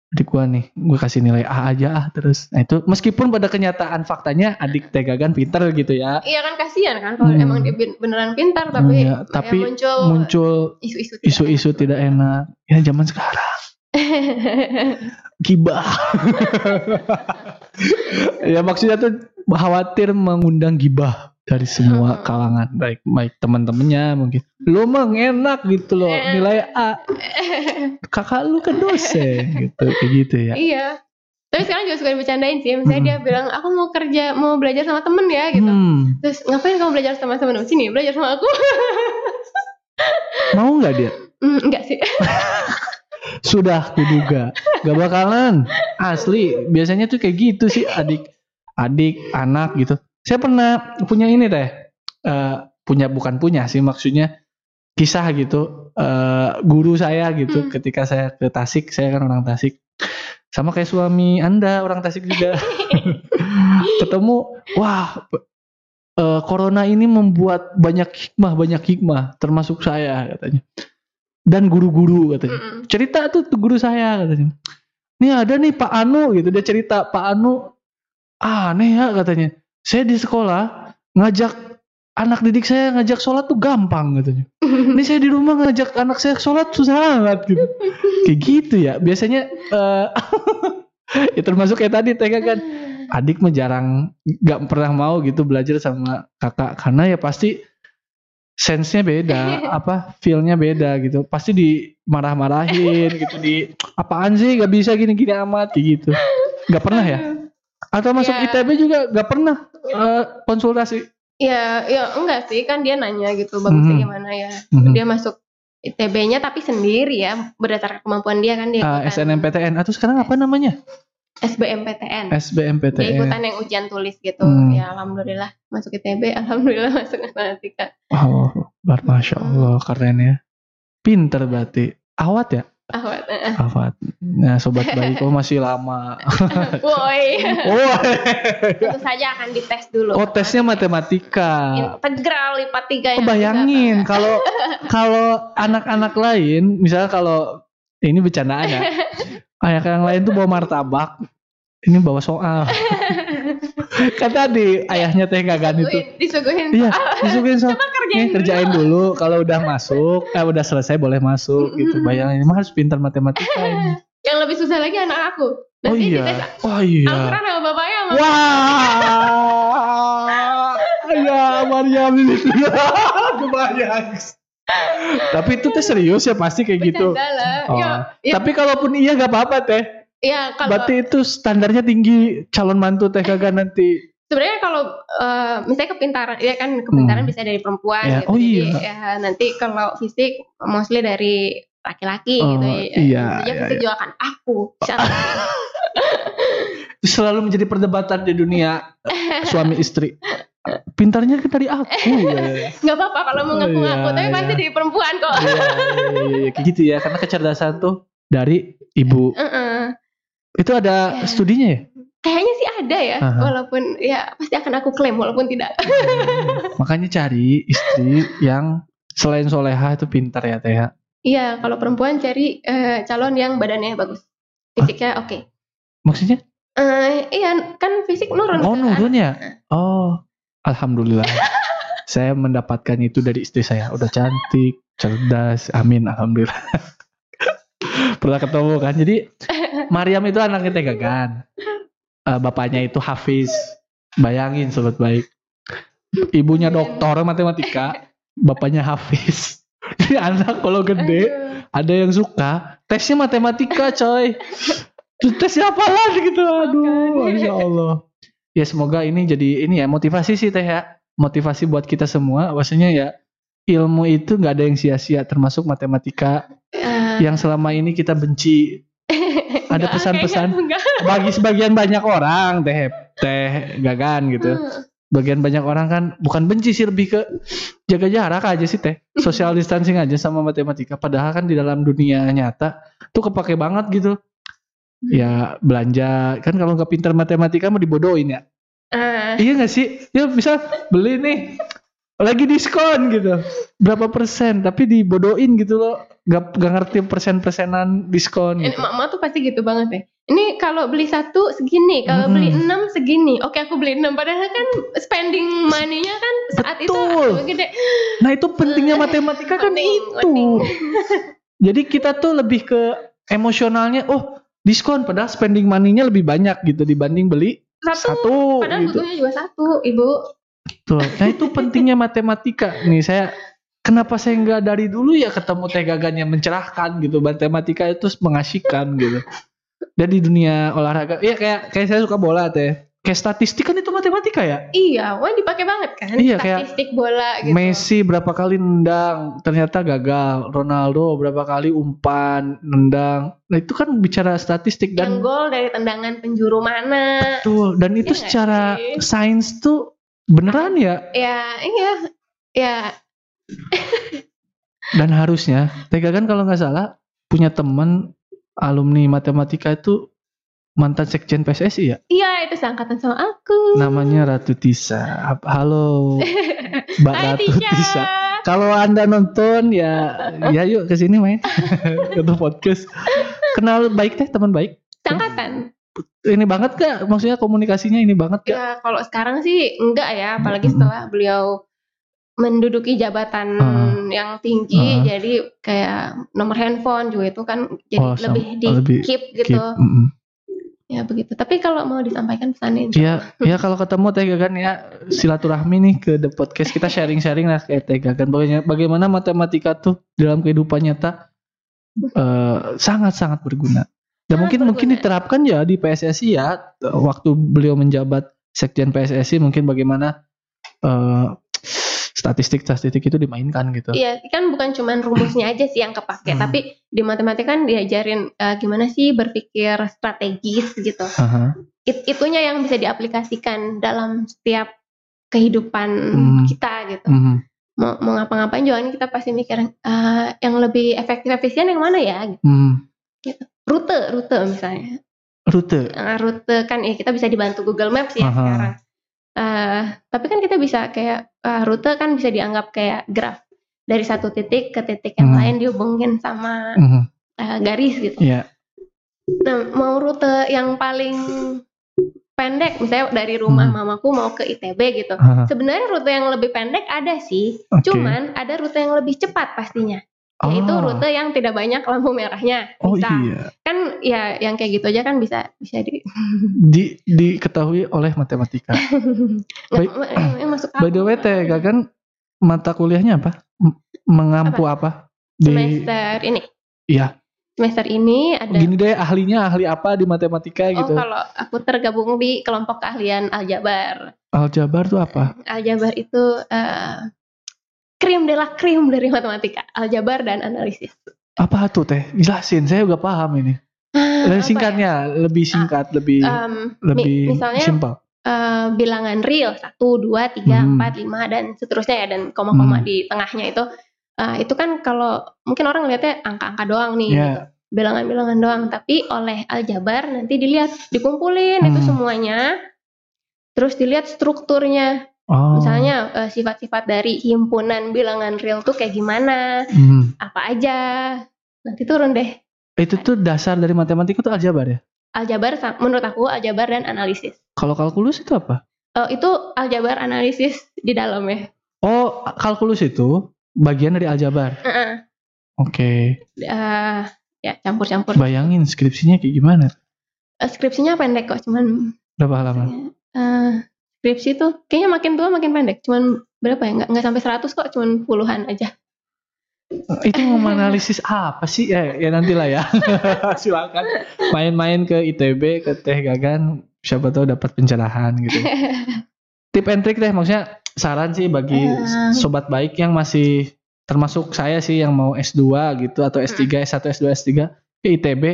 Speaker 1: adik gue nih gue kasih nilai A aja ah terus. Nah itu meskipun pada kenyataan faktanya adik Tegagan pinter gitu ya.
Speaker 2: Iya kan kasihan kan kalau
Speaker 1: Hmm.
Speaker 2: emang dia beneran pintar tapi kayak
Speaker 1: tapi
Speaker 2: muncul
Speaker 1: muncul
Speaker 2: isu-isu tidak
Speaker 1: isu-isu tidak enak. Ya zaman sekarang. Gibah. Ya maksudnya tuh khawatir mengundang gibah dari semua
Speaker 2: Hmm.
Speaker 1: kalangan baik baik teman-temannya mungkin. Lu mah enak gitu loh
Speaker 2: Eh.
Speaker 1: nilai A. Kakak lu kan dosen gitu kayak gitu ya.
Speaker 2: Iya. Tapi sekarang juga suka dibercandain sih misalnya dia bilang aku mau kerja mau belajar sama temen ya gitu.
Speaker 1: Hmm,
Speaker 2: terus ngapain kamu belajar sama temen? Sini belajar sama aku.
Speaker 1: Mau nggak dia?
Speaker 2: Hmm, enggak sih.
Speaker 1: Sudah kuduga gak bakalan. Asli biasanya tuh kayak gitu sih adik adik anak gitu saya pernah punya ini deh Eh, punya bukan punya sih maksudnya kisah gitu Eh, guru saya gitu
Speaker 2: Hmm.
Speaker 1: ketika saya ke Tasik saya kan orang Tasik sama kayak suami anda orang Tasik juga ketemu wah eh, corona ini membuat banyak hikmah banyak hikmah termasuk saya katanya dan guru-guru katanya
Speaker 2: Mm-mm.
Speaker 1: cerita tuh, tuh guru saya katanya. Nih ada nih Pak Anu gitu dia cerita Pak Anu aneh ya katanya. Saya di sekolah ngajak anak didik saya ngajak sholat tuh gampang katanya. Ini saya di rumah ngajak anak saya sholat susah banget gitu. Kayak gitu ya. Biasanya eh ya termasuk kayak tadi Tega kan adik mah jarang nggak pernah mau gitu belajar sama kakak karena ya pasti sense-nya beda, apa feel-nya beda gitu. Pasti dimarah-marahin gitu di apaan sih gak bisa gini-gini amat kayak gitu. Gak pernah ya? Atau masuk
Speaker 2: Ya.
Speaker 1: ITB juga gak pernah eh, konsultasi.
Speaker 2: ya ya enggak sih kan dia nanya gitu bagusnya
Speaker 1: Mhm.
Speaker 2: gimana ya
Speaker 1: Mhm.
Speaker 2: dia masuk ITB-nya tapi sendiri ya berdasarkan kemampuan dia kan dia
Speaker 1: Eh,
Speaker 2: ikutan
Speaker 1: SNMPTN atau sekarang apa namanya?
Speaker 2: SBMPTN dia
Speaker 1: SBMPTN.
Speaker 2: ikutan yang ujian tulis gitu
Speaker 1: Hmm.
Speaker 2: ya alhamdulillah masuk ITB alhamdulillah masuk matematika
Speaker 1: Oh, luar masya Allah keren ya. Pinter berarti. Awat ya?
Speaker 2: Awet eh.
Speaker 1: Awat. Nah, sobat baik kok masih lama.
Speaker 2: woi
Speaker 1: Oh,
Speaker 2: tentu saja akan dites dulu
Speaker 1: oh tesnya matematika.
Speaker 2: integral lipat tiga
Speaker 1: Oh, bayangin kalau kalau anak-anak lain, misalnya kalau ini bercandaan ya, anak yang lain tuh bawa martabak, ini bawa soal. kan tadi ayahnya teh gagan itu,
Speaker 2: disuguhin
Speaker 1: iya disuguhin soal.
Speaker 2: kerjain
Speaker 1: Nih, kerjain dulu, kalau udah masuk, eh udah selesai boleh masuk gitu. Bayangin, emang harus pintar matematika ini.
Speaker 2: yang lebih susah lagi anak aku.
Speaker 1: Oh
Speaker 2: Nanti
Speaker 1: iya.
Speaker 2: dites
Speaker 1: Oh iya.
Speaker 2: Al-Quran sama bapaknya sama
Speaker 1: Wah, ya Mariam ini kebayang. Tapi itu teh serius ya pasti kayak gitu.
Speaker 2: bercanda lah.
Speaker 1: Oh.
Speaker 2: Ya, ya,
Speaker 1: Tapi kalaupun iya gak apa-apa teh.
Speaker 2: Ya kalau
Speaker 1: Berarti itu standarnya tinggi calon mantu teh kagak nanti.
Speaker 2: sebenarnya kalau eh, misalnya kepintaran, ya kan kepintaran
Speaker 1: Hmm.
Speaker 2: bisa dari perempuan
Speaker 1: Ya,
Speaker 2: gitu.
Speaker 1: oh
Speaker 2: Jadi,
Speaker 1: iya.
Speaker 2: ya, nanti kalau fisik mostly dari laki-laki
Speaker 1: Oh,
Speaker 2: gitu ya.
Speaker 1: iya, iya, iya.
Speaker 2: juga kan aku.
Speaker 1: Selalu menjadi perdebatan di dunia suami istri. Pintarnya kan dari aku. ya.
Speaker 2: Nggak apa-apa kalau mau
Speaker 1: Oh,
Speaker 2: ngaku-ngaku,
Speaker 1: iya,
Speaker 2: tapi pasti
Speaker 1: iya.
Speaker 2: dari perempuan kok.
Speaker 1: Iya, iya, iya, gitu ya. Karena kecerdasan tuh dari ibu.
Speaker 2: Heeh.
Speaker 1: Itu ada
Speaker 2: Ya.
Speaker 1: studinya ya?
Speaker 2: Kayaknya sih ada ya,
Speaker 1: Aha.
Speaker 2: walaupun ya pasti akan aku klaim walaupun tidak.
Speaker 1: Makanya cari istri yang selain soleha itu pintar ya teh. ya.
Speaker 2: Iya, kalau perempuan cari eh, calon yang badannya bagus, fisiknya oke.
Speaker 1: Maksudnya?
Speaker 2: Eh, iya, kan fisik nurun.
Speaker 1: Oh
Speaker 2: kan?
Speaker 1: nurun ya? Oh, alhamdulillah. saya mendapatkan itu dari istri saya. Udah cantik, cerdas. Amin, alhamdulillah. Pernah ketemu kan? Jadi Mariam itu anaknya Teh Gagan. Eh, bapaknya itu Hafiz. Bayangin sobat baik. Ibunya dokter matematika, bapaknya Hafiz. Jadi anak kalau gede
Speaker 2: Aduh.
Speaker 1: ada yang suka tesnya matematika coy Terus tesnya apalah gitu aduh masya Allah ya semoga ini jadi ini ya motivasi sih teh ya motivasi buat kita semua maksudnya ya ilmu itu nggak ada yang sia-sia termasuk matematika
Speaker 2: Eh,
Speaker 1: yang selama ini kita benci ada pesan-pesan? bagi sebagian banyak orang teh teh gagan gitu.
Speaker 2: Hmm.
Speaker 1: bagian banyak orang kan bukan benci sih lebih ke jaga jarak aja sih teh. Social distancing aja sama matematika. Padahal kan di dalam dunia nyata tuh kepake banget gitu. Ya belanja. Kan kalau nggak pintar matematika mau dibodohin ya.
Speaker 2: Eh,
Speaker 1: iya nggak sih? Ya bisa beli nih lagi diskon gitu. Berapa persen? Tapi dibodohin gitu loh gak, gak ngerti persen-persenan diskon
Speaker 2: ini
Speaker 1: gitu.
Speaker 2: mama tuh pasti gitu banget ya. Ini kalau beli satu segini, kalau
Speaker 1: Mm-mm.
Speaker 2: beli enam segini. Oke aku beli enam, padahal kan spending money-nya kan saat
Speaker 1: Betul.
Speaker 2: itu gede.
Speaker 1: nah itu pentingnya matematika kan
Speaker 2: Penting,
Speaker 1: itu
Speaker 2: penting.
Speaker 1: Jadi kita tuh lebih ke emosionalnya, oh diskon padahal spending money-nya lebih banyak gitu dibanding beli
Speaker 2: Satu,
Speaker 1: satu
Speaker 2: padahal
Speaker 1: gitu.
Speaker 2: butuhnya juga satu, ibu.
Speaker 1: Tuh. Nah itu pentingnya matematika. Nih saya kenapa saya nggak dari dulu ya ketemu teh gagan yang mencerahkan gitu. Matematika itu mengasihkan gitu. Dan di dunia olahraga, ya kayak kayak saya suka bola teh. Kayak statistik kan itu matematika ya.
Speaker 2: Iya, wah dipakai banget kan.
Speaker 1: Iya, kayak
Speaker 2: Statistik bola gitu.
Speaker 1: Messi berapa kali nendang ternyata gagal. Ronaldo berapa kali umpan nendang. Nah itu kan bicara statistik dan
Speaker 2: yang gol dari tendangan penjuru mana?
Speaker 1: Betul, dan itu
Speaker 2: Iya
Speaker 1: secara sains tuh beneran ya.
Speaker 2: Ya, iya. Ya,
Speaker 1: Dan harusnya, Tega kan kalau nggak salah punya teman alumni matematika itu mantan sekjen PSSI ya.
Speaker 2: iya itu seangkatan sama aku.
Speaker 1: Namanya Ratu Tisa. Halo, Mbak
Speaker 2: Hai
Speaker 1: Ratu
Speaker 2: Tisha.
Speaker 1: Tisa. Kalau anda nonton ya, ya yuk ke sini main ke podcast. Kenal baik teh teman baik.
Speaker 2: Seangkatan.
Speaker 1: Ini banget gak? Maksudnya komunikasinya ini banget gak?
Speaker 2: Ya kalau sekarang sih enggak ya, apalagi setelah beliau menduduki jabatan
Speaker 1: Ah.
Speaker 2: yang tinggi,
Speaker 1: Ah.
Speaker 2: jadi kayak nomor handphone juga itu kan jadi
Speaker 1: Oh,
Speaker 2: lebih di
Speaker 1: lebih
Speaker 2: keep
Speaker 1: Keep,
Speaker 2: gitu.
Speaker 1: mm-mm.
Speaker 2: Ya begitu. Tapi kalau mau disampaikan pesannya
Speaker 1: Iya, ya kalau ketemu Teh Gagan ya silaturahmi nih ke the podcast kita sharing-sharing lah kayak Teh Gagan. Bagaimana, bagaimana matematika tuh dalam kehidupan nyata eh, sangat-sangat berguna. Dan
Speaker 2: Sangat
Speaker 1: mungkin mungkin diterapkan ya di PSSI ya waktu beliau menjabat sekjen PSSI mungkin bagaimana eh, statistik-statistik itu dimainkan gitu.
Speaker 2: Iya, kan bukan cuman rumusnya aja sih yang kepake,
Speaker 1: Hmm.
Speaker 2: tapi di matematika kan diajarin eh, gimana sih berpikir strategis gitu.
Speaker 1: Aha.
Speaker 2: It- itunya yang bisa diaplikasikan dalam setiap kehidupan
Speaker 1: Hmm.
Speaker 2: kita gitu.
Speaker 1: Mhm.
Speaker 2: Mau, mau ngapa-ngapain juga kan kita pasti mikir eh, yang lebih efektif efisien yang mana ya? Gitu.
Speaker 1: Mhm.
Speaker 2: Rute, rute misalnya.
Speaker 1: Rute.
Speaker 2: Eh, rute kan ya kita bisa dibantu Google Maps ya
Speaker 1: Aha.
Speaker 2: sekarang. Eh, tapi kan kita bisa kayak eh, rute kan bisa dianggap kayak graf dari satu titik ke titik yang
Speaker 1: Hmm.
Speaker 2: lain dihubungin sama
Speaker 1: Mhm.
Speaker 2: eh, garis gitu.
Speaker 1: Iya.
Speaker 2: Nah, mau rute yang paling pendek, misalnya dari rumah
Speaker 1: Hmm.
Speaker 2: mamaku mau ke ITB gitu.
Speaker 1: Aha.
Speaker 2: Sebenarnya rute yang lebih pendek ada sih,
Speaker 1: Oke.
Speaker 2: cuman ada rute yang lebih cepat pastinya. Yaitu
Speaker 1: Oh.
Speaker 2: rute yang tidak banyak lampu merahnya.
Speaker 1: Oh
Speaker 2: Bisa.
Speaker 1: iya,
Speaker 2: Kan ya yang kayak gitu aja kan bisa bisa di
Speaker 1: di diketahui oleh matematika.
Speaker 2: Nggak, eh, masuk
Speaker 1: By the way, Teh Gagan mata kuliahnya apa? Mengampu apa? Di
Speaker 2: semester ini.
Speaker 1: Iya.
Speaker 2: Semester ini ada
Speaker 1: gini deh, ahlinya ahli apa di matematika
Speaker 2: Oh,
Speaker 1: gitu.
Speaker 2: kalau aku tergabung di kelompok keahlian aljabar.
Speaker 1: Aljabar tuh apa?
Speaker 2: Aljabar itu eh, krim de la krim dari matematika, aljabar dan analisis.
Speaker 1: Apa tuh Teh? Jelasin, saya juga paham ini.
Speaker 2: Ah,
Speaker 1: Lebih
Speaker 2: apa
Speaker 1: singkatnya, lebih singkat, lebih
Speaker 2: ya? Em, mi-
Speaker 1: lebih
Speaker 2: misalnya
Speaker 1: simpel.
Speaker 2: eh, bilangan real 1, 2, 3,
Speaker 1: Hmm.
Speaker 2: 4, 5 dan seterusnya ya dan koma-koma
Speaker 1: Hmm.
Speaker 2: di tengahnya itu eh, itu kan kalau mungkin orang lihatnya angka-angka doang nih
Speaker 1: Ya.
Speaker 2: gitu. bilangan-bilangan doang tapi oleh aljabar nanti dilihat dikumpulin itu
Speaker 1: Hmm.
Speaker 2: semuanya terus dilihat strukturnya
Speaker 1: Oh.
Speaker 2: misalnya eh, sifat-sifat dari himpunan bilangan real tuh kayak gimana
Speaker 1: Hmm.
Speaker 2: apa aja nanti turun deh
Speaker 1: Itu tuh dasar dari matematika tuh aljabar ya?
Speaker 2: aljabar menurut aku aljabar dan analisis
Speaker 1: Kalau kalkulus itu apa?
Speaker 2: Eh, itu aljabar analisis di dalam ya
Speaker 1: Oh, kalkulus itu bagian dari aljabar.
Speaker 2: Heeh.
Speaker 1: Oke.
Speaker 2: Eh, ya campur-campur
Speaker 1: Bayangin skripsinya kayak gimana?
Speaker 2: Eh, skripsinya pendek kok cuman
Speaker 1: Berapa halaman?
Speaker 2: eh, skripsi tuh kayaknya makin tua makin pendek cuman berapa ya nggak nggak sampai 100 kok cuman puluhan aja
Speaker 1: Itu menganalisis apa sih? Ya, ya nantilah ya. Silakan main-main ke ITB, ke Teh Gagan, siapa tahu dapat pencerahan gitu. Tip and trick deh, maksudnya saran sih bagi sobat baik yang masih termasuk saya sih yang mau S2 gitu atau S3, S1, S2, S3 ke ITB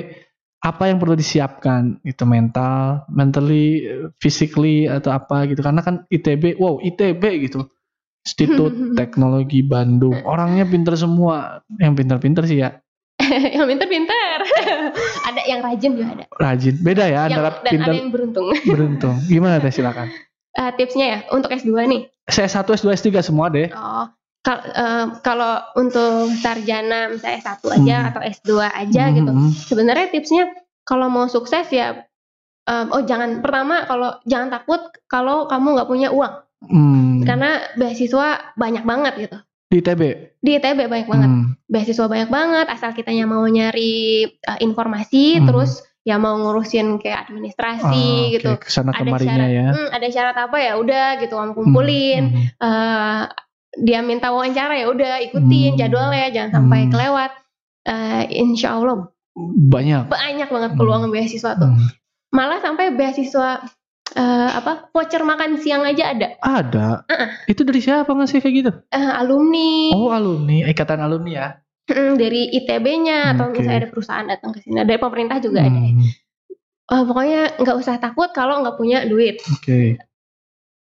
Speaker 1: apa yang perlu disiapkan? Itu mental, mentally, physically atau apa gitu. Karena kan ITB, wow ITB gitu. Institut Teknologi Bandung. Orangnya pinter semua. Yang pinter-pinter sih ya.
Speaker 2: Yang pinter-pinter. Ada yang rajin juga ada.
Speaker 1: Rajin. Beda ya
Speaker 2: yang,
Speaker 1: antara
Speaker 2: dan
Speaker 1: pinter
Speaker 2: ada yang beruntung.
Speaker 1: Beruntung. Gimana teh? Silakan.
Speaker 2: Eh, tipsnya ya untuk S2 nih.
Speaker 1: Saya S1 S2 S3 semua deh.
Speaker 2: Oh kal- eh, kalau untuk sarjana misalnya S1 aja
Speaker 1: Hmm.
Speaker 2: atau S2 aja
Speaker 1: Hmm,
Speaker 2: gitu
Speaker 1: hmm,
Speaker 2: sebenarnya tipsnya kalau mau sukses ya em, oh jangan pertama kalau jangan takut kalau kamu nggak punya uang
Speaker 1: hmm.
Speaker 2: karena beasiswa banyak banget gitu
Speaker 1: di ITB
Speaker 2: di ITB banyak banget
Speaker 1: Hmm.
Speaker 2: beasiswa banyak banget asal kitanya mau nyari uh, informasi
Speaker 1: Hmm.
Speaker 2: terus ya mau ngurusin kayak administrasi
Speaker 1: Ah,
Speaker 2: gitu
Speaker 1: oke, ke
Speaker 2: sana
Speaker 1: ada
Speaker 2: syarat
Speaker 1: ya
Speaker 2: hmm, ada syarat apa ya udah gitu kamu kumpulin
Speaker 1: Hmm, hmm.
Speaker 2: Eh, dia minta wawancara ya udah ikutin
Speaker 1: Hmm.
Speaker 2: jadwalnya jangan sampai
Speaker 1: Hmm.
Speaker 2: kelewat Eh, insya Allah
Speaker 1: banyak
Speaker 2: banyak banget peluang beasiswa tuh
Speaker 1: Hmm.
Speaker 2: malah sampai beasiswa eh, apa voucher makan siang aja ada
Speaker 1: Ada.
Speaker 2: Uh-uh.
Speaker 1: Itu dari siapa ngasih kayak gitu?
Speaker 2: Eh, alumni
Speaker 1: Oh alumni, ikatan alumni ya.
Speaker 2: Mm, dari ITB-nya atau
Speaker 1: Oke.
Speaker 2: misalnya ada perusahaan datang ke sini dari pemerintah juga ada
Speaker 1: Hmm,
Speaker 2: Eh, pokoknya nggak usah takut kalau nggak punya duit
Speaker 1: Oke,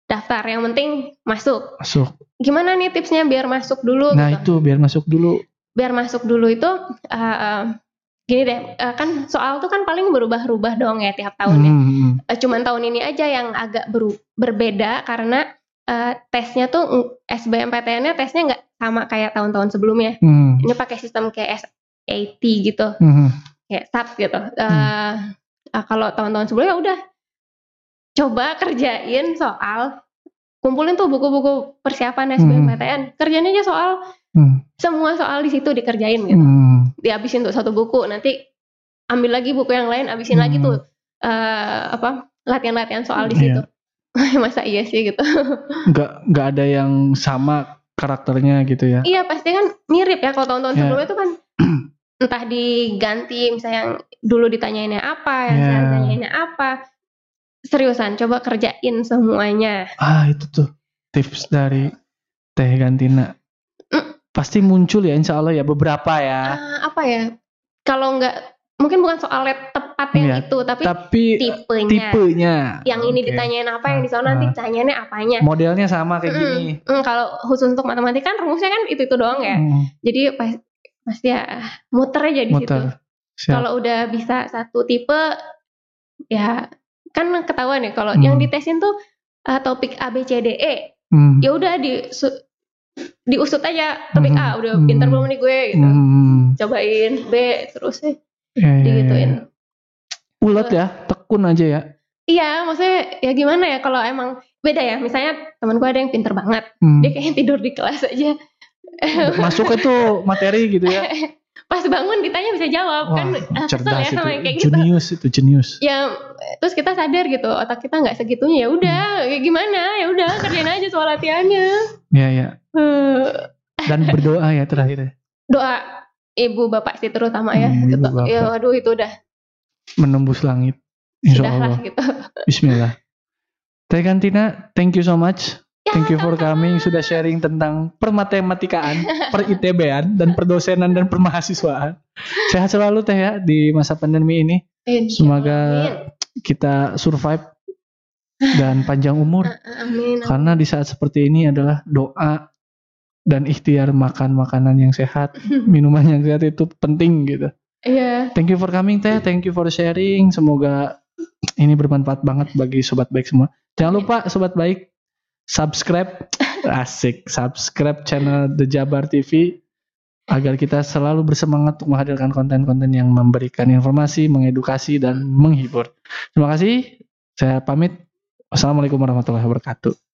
Speaker 2: daftar yang penting masuk
Speaker 1: masuk.
Speaker 2: gimana nih tipsnya biar masuk dulu
Speaker 1: Nah
Speaker 2: gitu
Speaker 1: itu biar masuk dulu.
Speaker 2: biar masuk dulu itu eh, gini deh eh, kan soal tuh kan paling berubah-ubah dong ya tiap tahun ya
Speaker 1: Hmm, hmm.
Speaker 2: Eh, cuman tahun ini aja yang agak beru- berbeda karena eh, tesnya tuh SBMPTN-nya tesnya nggak sama kayak tahun-tahun sebelumnya
Speaker 1: Hmm,
Speaker 2: ini pakai sistem kayak SAT gitu
Speaker 1: hmm, hmm.
Speaker 2: kayak SAT gitu. Eh, ah, kalau tahun-tahun sebelumnya udah coba kerjain soal, kumpulin tuh buku-buku persiapan SBMPTN, kerjain aja soal,
Speaker 1: Hmm,
Speaker 2: semua soal di situ dikerjain gitu,
Speaker 1: hmm.
Speaker 2: dihabisin tuh satu buku, nanti ambil lagi buku yang lain, habisin
Speaker 1: Hmm.
Speaker 2: lagi tuh eh, apa latihan-latihan soal di
Speaker 1: Iya.
Speaker 2: situ. Masa iya sih gitu?
Speaker 1: Nggak nggak ada yang sama karakternya gitu ya.
Speaker 2: iya pasti kan mirip ya kalau tahun-tahun
Speaker 1: Iya.
Speaker 2: sebelumnya tuh kan entah diganti misalnya yang dulu ditanyainnya apa, yang
Speaker 1: Iya.
Speaker 2: sekarang ditanyainnya apa. Seriusan, coba kerjain semuanya.
Speaker 1: Ah itu tuh tips dari Teh Gantina.
Speaker 2: Mm.
Speaker 1: Pasti muncul ya Insya Allah ya beberapa ya.
Speaker 2: Ah, apa ya? Kalau nggak, mungkin bukan soalnya tepat yang
Speaker 1: Iya,
Speaker 2: itu, tapi
Speaker 1: Tapi
Speaker 2: tipenya.
Speaker 1: tipenya.
Speaker 2: Yang ini ditanyain apa, yang di sana nanti
Speaker 1: Ah.
Speaker 2: ditanyainnya apanya.
Speaker 1: Modelnya sama kayak
Speaker 2: Mm-mm.
Speaker 1: gini.
Speaker 2: Mm, kalau khusus untuk matematika kan rumusnya kan itu itu doang ya.
Speaker 1: Hmm,
Speaker 2: Jadi pas, pasti ya muter aja di situ.
Speaker 1: muter. Siap.
Speaker 2: Kalau udah bisa satu tipe, ya kan ketahuan ya. Kalau
Speaker 1: Hmm.
Speaker 2: yang ditesin tuh uh, topik A B C D E,
Speaker 1: Hmm.
Speaker 2: ya udah di su- diusut aja topik
Speaker 1: Hmm.
Speaker 2: A udah
Speaker 1: Hmm.
Speaker 2: pinter belum nih gue gitu.
Speaker 1: Hmm.
Speaker 2: Cobain B terus sih
Speaker 1: Ya, ya, ya,
Speaker 2: digituin.
Speaker 1: ya. Ulet ya, tekun aja ya.
Speaker 2: Iya, maksudnya ya gimana ya kalau emang beda ya. Misalnya temen gue ada yang pinter banget,
Speaker 1: Hmm.
Speaker 2: dia kayaknya tidur di kelas aja.
Speaker 1: masuk itu materi gitu ya
Speaker 2: pas bangun ditanya bisa jawab. Kan
Speaker 1: Wah,
Speaker 2: kesel
Speaker 1: cerdas
Speaker 2: ya sama
Speaker 1: itu.
Speaker 2: kayak gitu.
Speaker 1: Jenius itu jenius.
Speaker 2: Ya terus kita sadar gitu otak kita nggak segitunya. Ya udah kayak gimana? Ya udah kerjain aja soal latihannya.
Speaker 1: Ya ya.
Speaker 2: Eh,
Speaker 1: dan berdoa ya terakhir ya.
Speaker 2: doa ibu bapak sih terutama ya.
Speaker 1: Hmm, ibu
Speaker 2: gitu.
Speaker 1: bapak.
Speaker 2: ya aduh itu udah.
Speaker 1: Menembus langit insya
Speaker 2: lah gitu.
Speaker 1: Bismillah. Teh Kantina thank you so much Thank you for coming sudah sharing tentang permatematikaan, per ITB-an dan perdosenan dan permahasiswaan. Sehat selalu Teh ya di masa pandemi ini. Semoga
Speaker 2: Amin.
Speaker 1: kita survive dan panjang umur.
Speaker 2: amin
Speaker 1: Karena di saat seperti ini adalah doa dan ikhtiar makan makanan yang sehat, minuman yang sehat itu penting gitu.
Speaker 2: iya
Speaker 1: Thank you for coming Teh, thank you for sharing. Semoga ini bermanfaat banget bagi sobat baik semua. Jangan lupa sobat baik subscribe asik subscribe channel The Jabar TV agar kita selalu bersemangat untuk menghadirkan konten-konten yang memberikan informasi, mengedukasi dan menghibur. Terima kasih. Saya pamit. Wassalamualaikum warahmatullahi wabarakatuh.